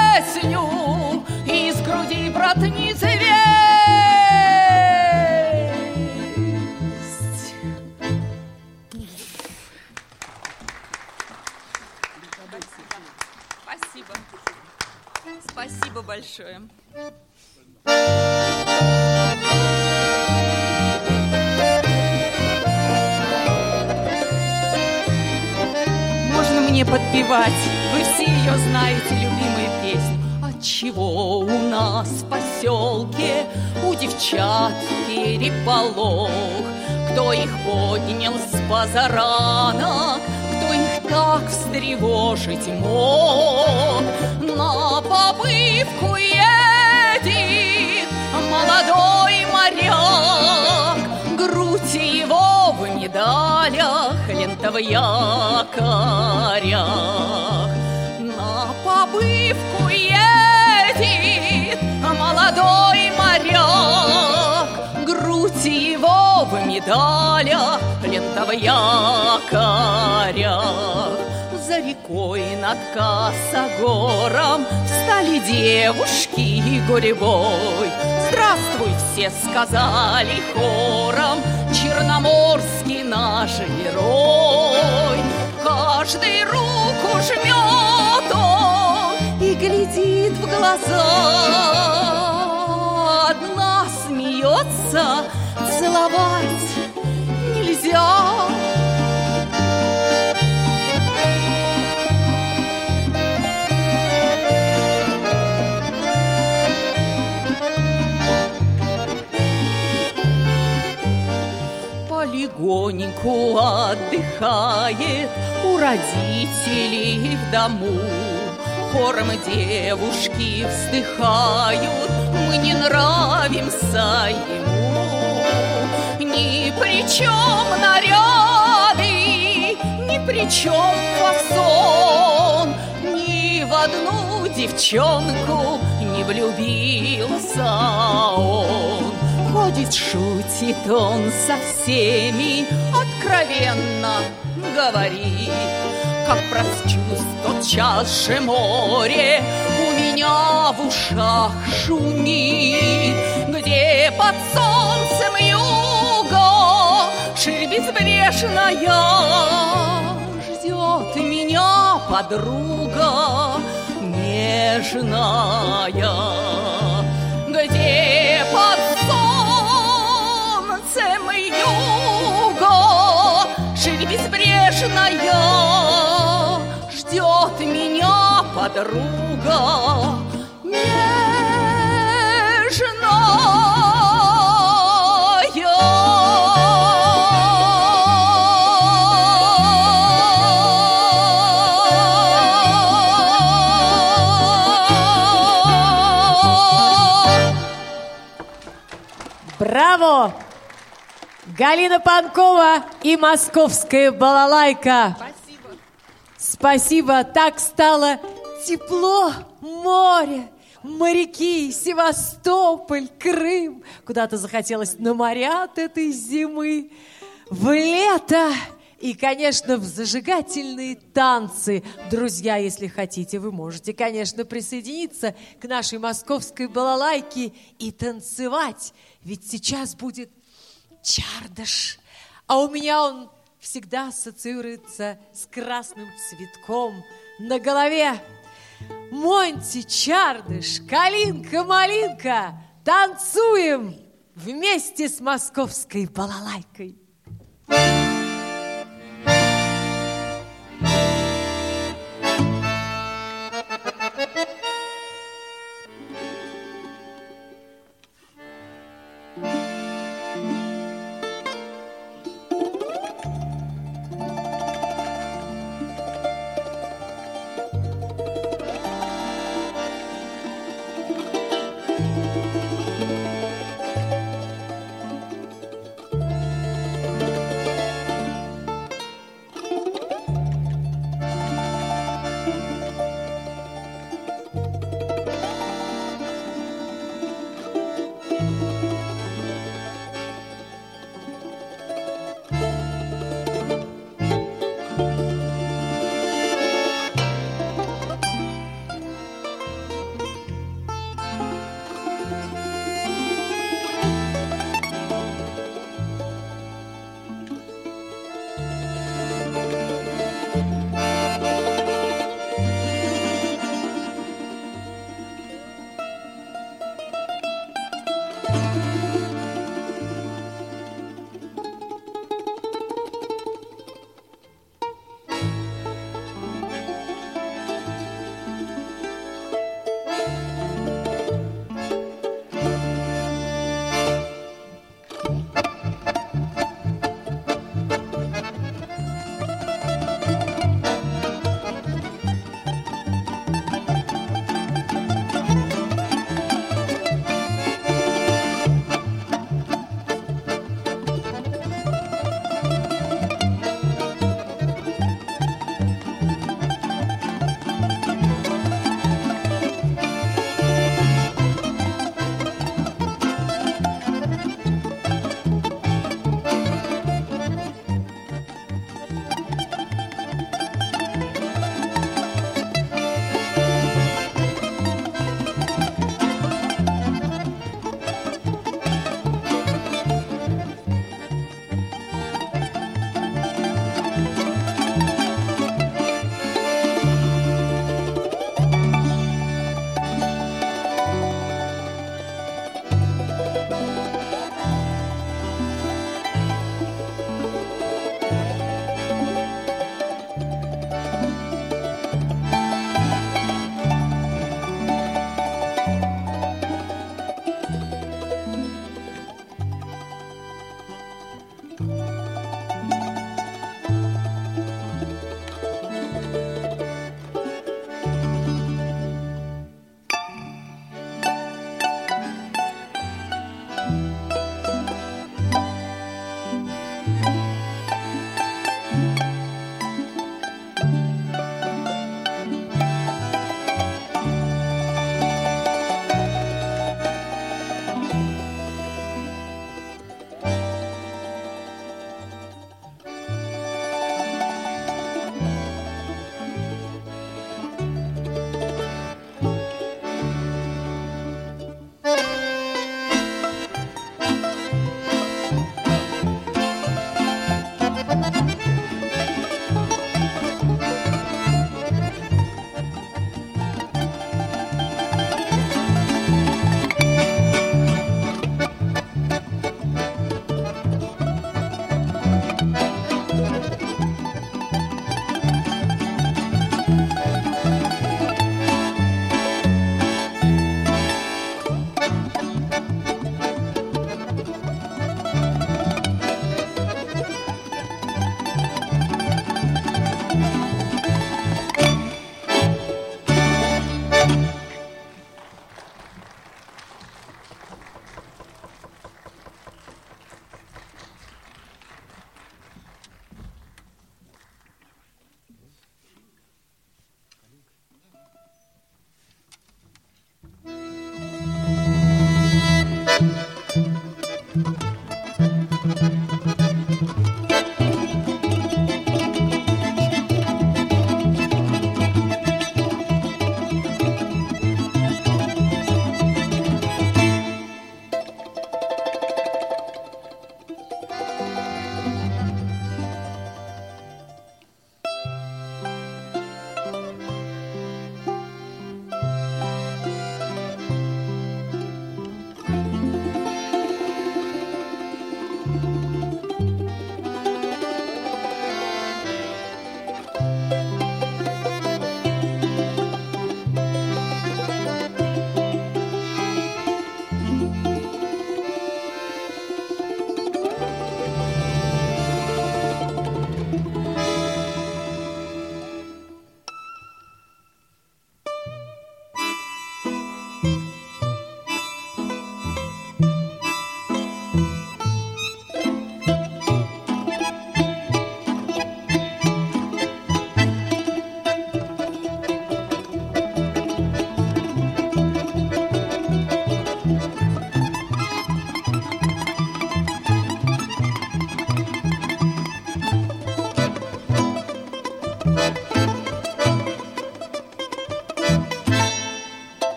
большое. Можно мне подпевать? Вы все ее знаете, любимые песни. Отчего у нас в поселке у девчат переполох? Кто их поднял с позаранок? Их так встревожить мог? На побывку едет молодой моряк, Грудь его в медалях, лента в якорях. На побывку едет молодой моряк, Грудь его в медалях, лента в якорях. За рекой над Косогором Встали девушки горевой. Здравствуй, все сказали хором, Черноморский наш герой. Каждый руку жмет он И глядит в глаза. Одна смеется, сердца целовать нельзя. Полигоньку отдыхает у родителей в дому. Хором девушки вздыхают, мы не нравимся ему. Ни при чем наряды, ни при чем фасон, ни в одну девчонку не влюбился он. Ходит, шутит он со всеми, откровенно говорит, как просчусь, тотчас же море у меня в ушах шумит, где под солнцем юго ширь безбрежная ждет меня подруга нежная, где под солнцем юго ширь безбрежная ждет меня подруга Браво! Галина Панкова и московская балалайка. Спасибо. Спасибо. Так стало тепло, море, моряки, Севастополь, Крым. Куда-то захотелось на моря от этой зимы. В лето и, конечно, в зажигательные танцы. Друзья, если хотите, вы можете, конечно, присоединиться к нашей московской балалайке и танцевать. Ведь сейчас будет чардаш. А у меня он всегда ассоциируется с красным цветком на голове. Монти, чардыш, калинка-малинка, танцуем вместе с московской балалайкой. Thank.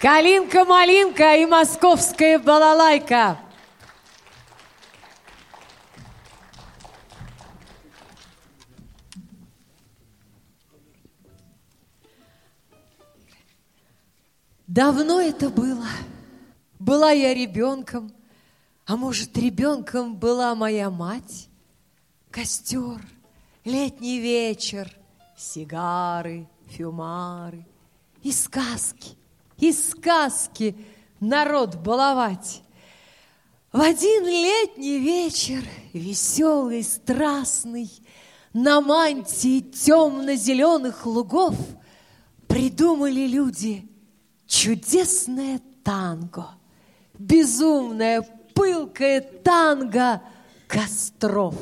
Калинка-малинка и московская балалайка. Давно это было. Была я ребенком, а может, ребенком была моя мать. Костер, летний вечер, сигары, фюмары и сказки, и сказки народ баловать. В один летний вечер, веселый, страстный, на мантии темно-зеленых лугов придумали люди чудесное танго, безумное, пылкое танго костров.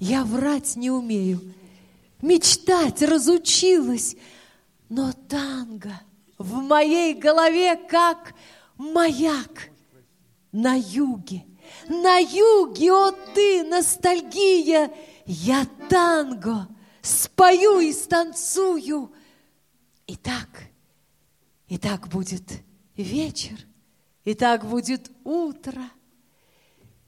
Я врать не умею, мечтать разучилась, но танго в моей голове как маяк на юге. На юге, о ты, ностальгия, я танго спою и станцую. И так – и так будет вечер, и так будет утро,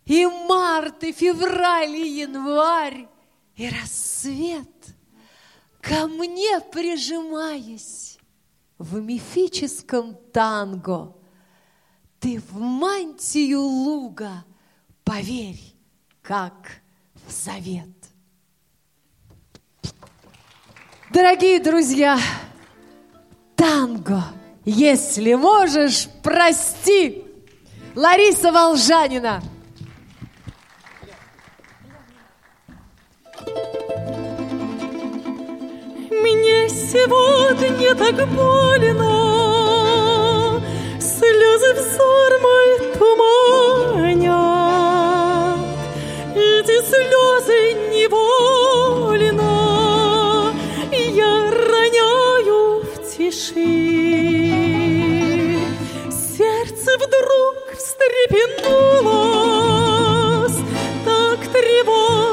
и март, и февраль, и январь, и рассвет, ко мне прижимаясь в мифическом танго, ты в мантию луга, поверь, как в завет. Дорогие друзья, танго – если можешь, прости. Лариса Волжанина. Мне сегодня так больно, Слезы взор мой туманят. Эти слезы невольно. Я роняю в тиши. Вдруг встрепенулась, так тревожно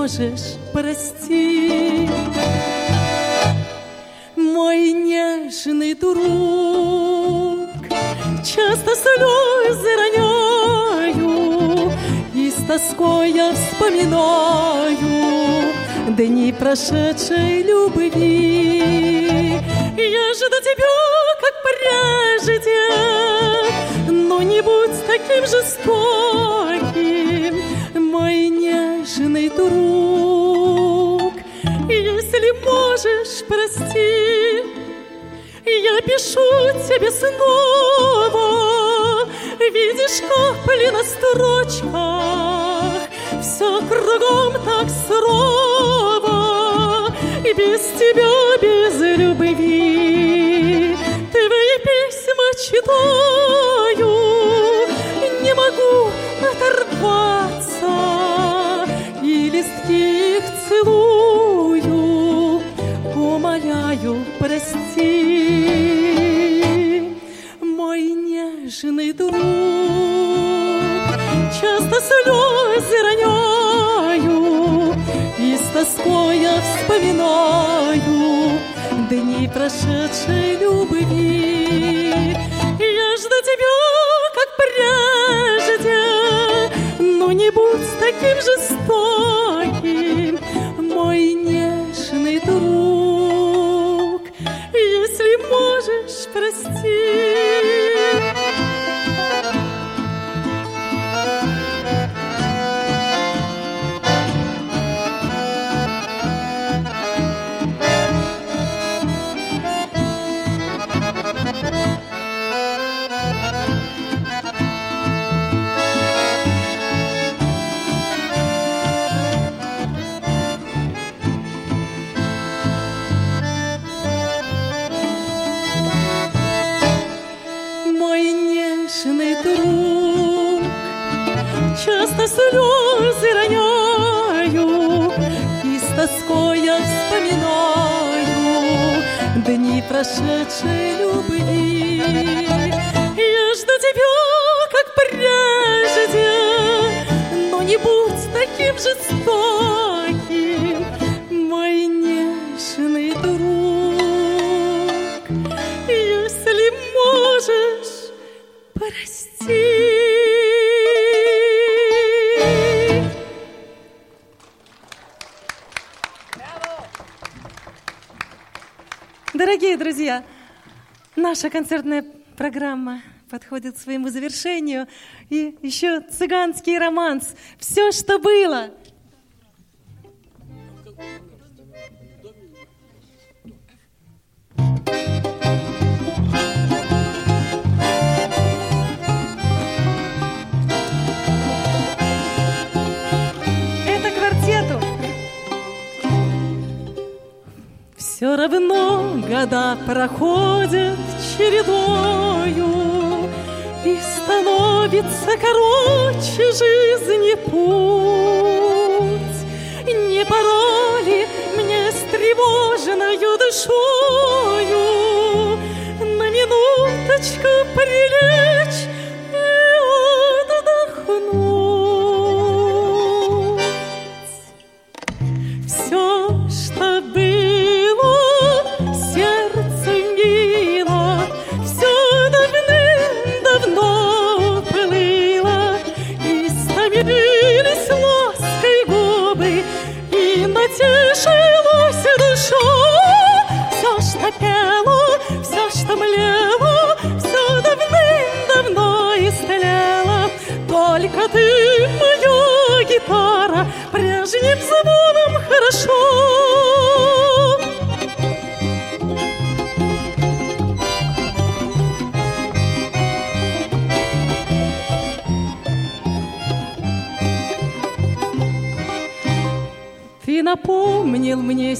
можешь, прости. Мой нежный друг, часто слезы роняю, и с тоской я вспоминаю дни прошедшей любви. Я жду тебя, как прежде, но не будь таким жестоким, нежный друг. Если можешь, прости, я пишу тебе снова, видишь капли на строчках, все кругом так сурово, и без тебя, без любви. Твои письма читаю, вспоминаю дни прошедшей любви. Концертная программа подходит к своему завершению. И еще цыганский романс. Все, что было. Это квартету. Все равно года проходят чередою, И становится короче жизни путь. Не пора ли мне с тревоженою душою На минуточку прилечь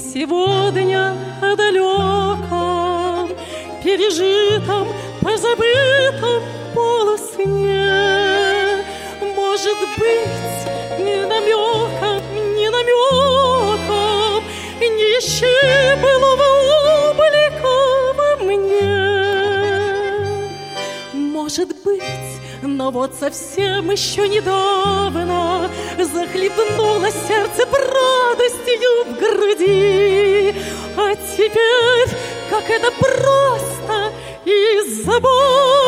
сегодня о далеком, пережитом, позабытом полусне. Может быть, ни намеком, ни намеком не ищи былого облика мне. Может быть, но вот совсем еще недавно Захлебнуло сердце радостью в груди. А теперь, как это просто и забавно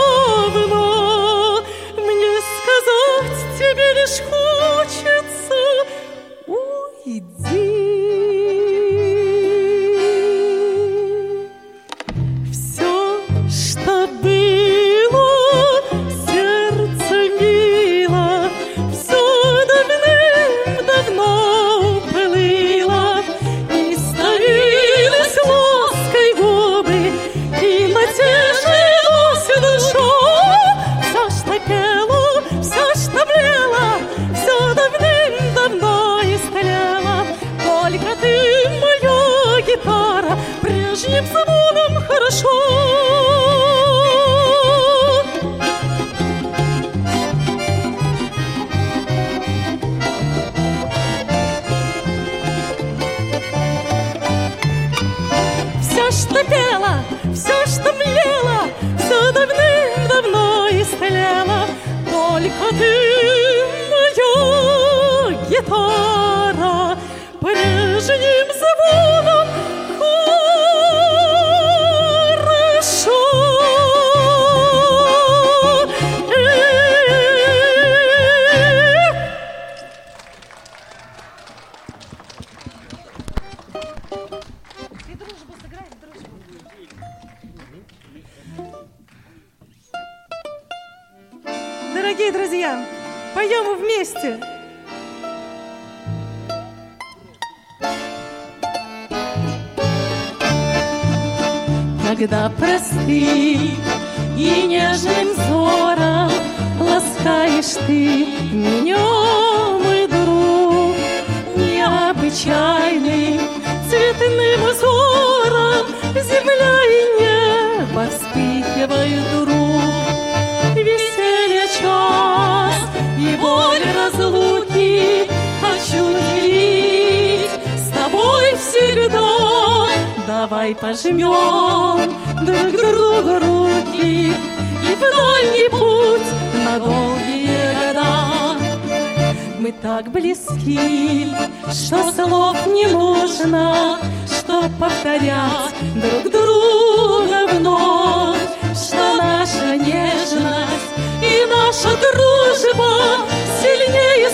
мы так близки, что слов не нужно, что повторять друг друга вновь, что наша нежность и наша дружба сильнее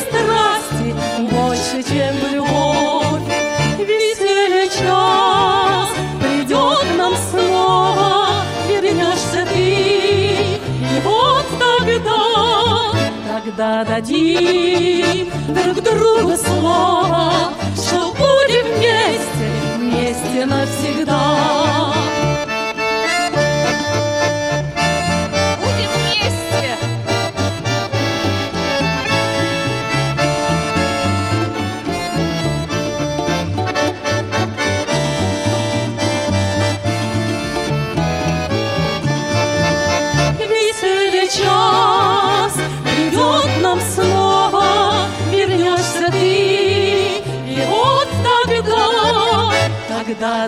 тогда дадим друг другу слово, что будем вместе, вместе навсегда.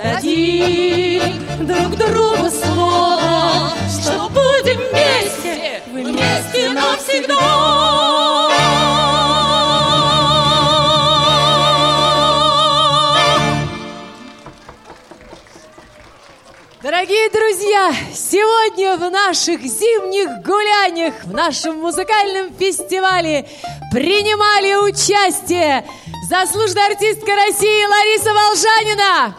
Дадим друг другу слово, что будем вместе, вместе навсегда. Дорогие друзья, сегодня в наших зимних гуляниях, в нашем музыкальном фестивале принимали участие заслуженная артистка России Лариса Волжанина,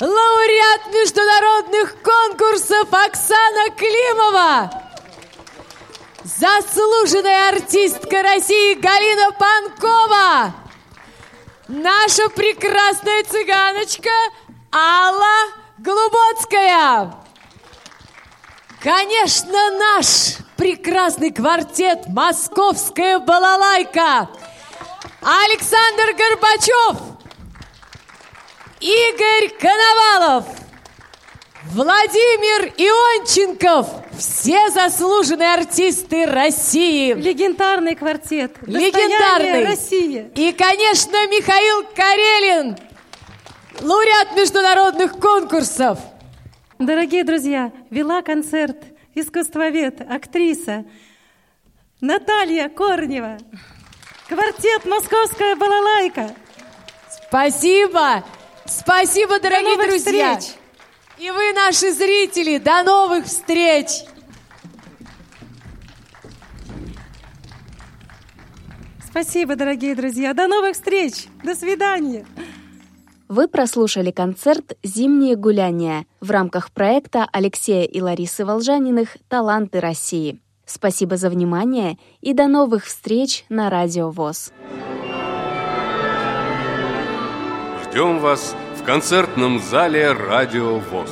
лауреат международных конкурсов Оксана Климова, заслуженная артистка России Галина Панкова, наша прекрасная цыганочка Алла Глубоцкая. Конечно, наш прекрасный квартет «Московская балалайка». Александр Горбачев, Игорь Коновалов, Владимир Ионченков, все заслуженные артисты России. Легендарный квартет. Легендарный. России. И, конечно, Михаил Карелин, лауреат международных конкурсов. Дорогие друзья, вела концерт искусствовед, актриса Наталья Корнева. Квартет «Московская балалайка». Спасибо! Спасибо, дорогие новых друзья! встреч! И вы, наши зрители, до новых встреч! Спасибо, дорогие друзья. До новых встреч. До свидания. Вы прослушали концерт «Зимние гуляния» в рамках проекта Алексея и Ларисы Волжаниных «Таланты России». Спасибо за внимание и до новых встреч на Радио ВОЗ. Ждем вас в концертном зале «Радио ВОЗ».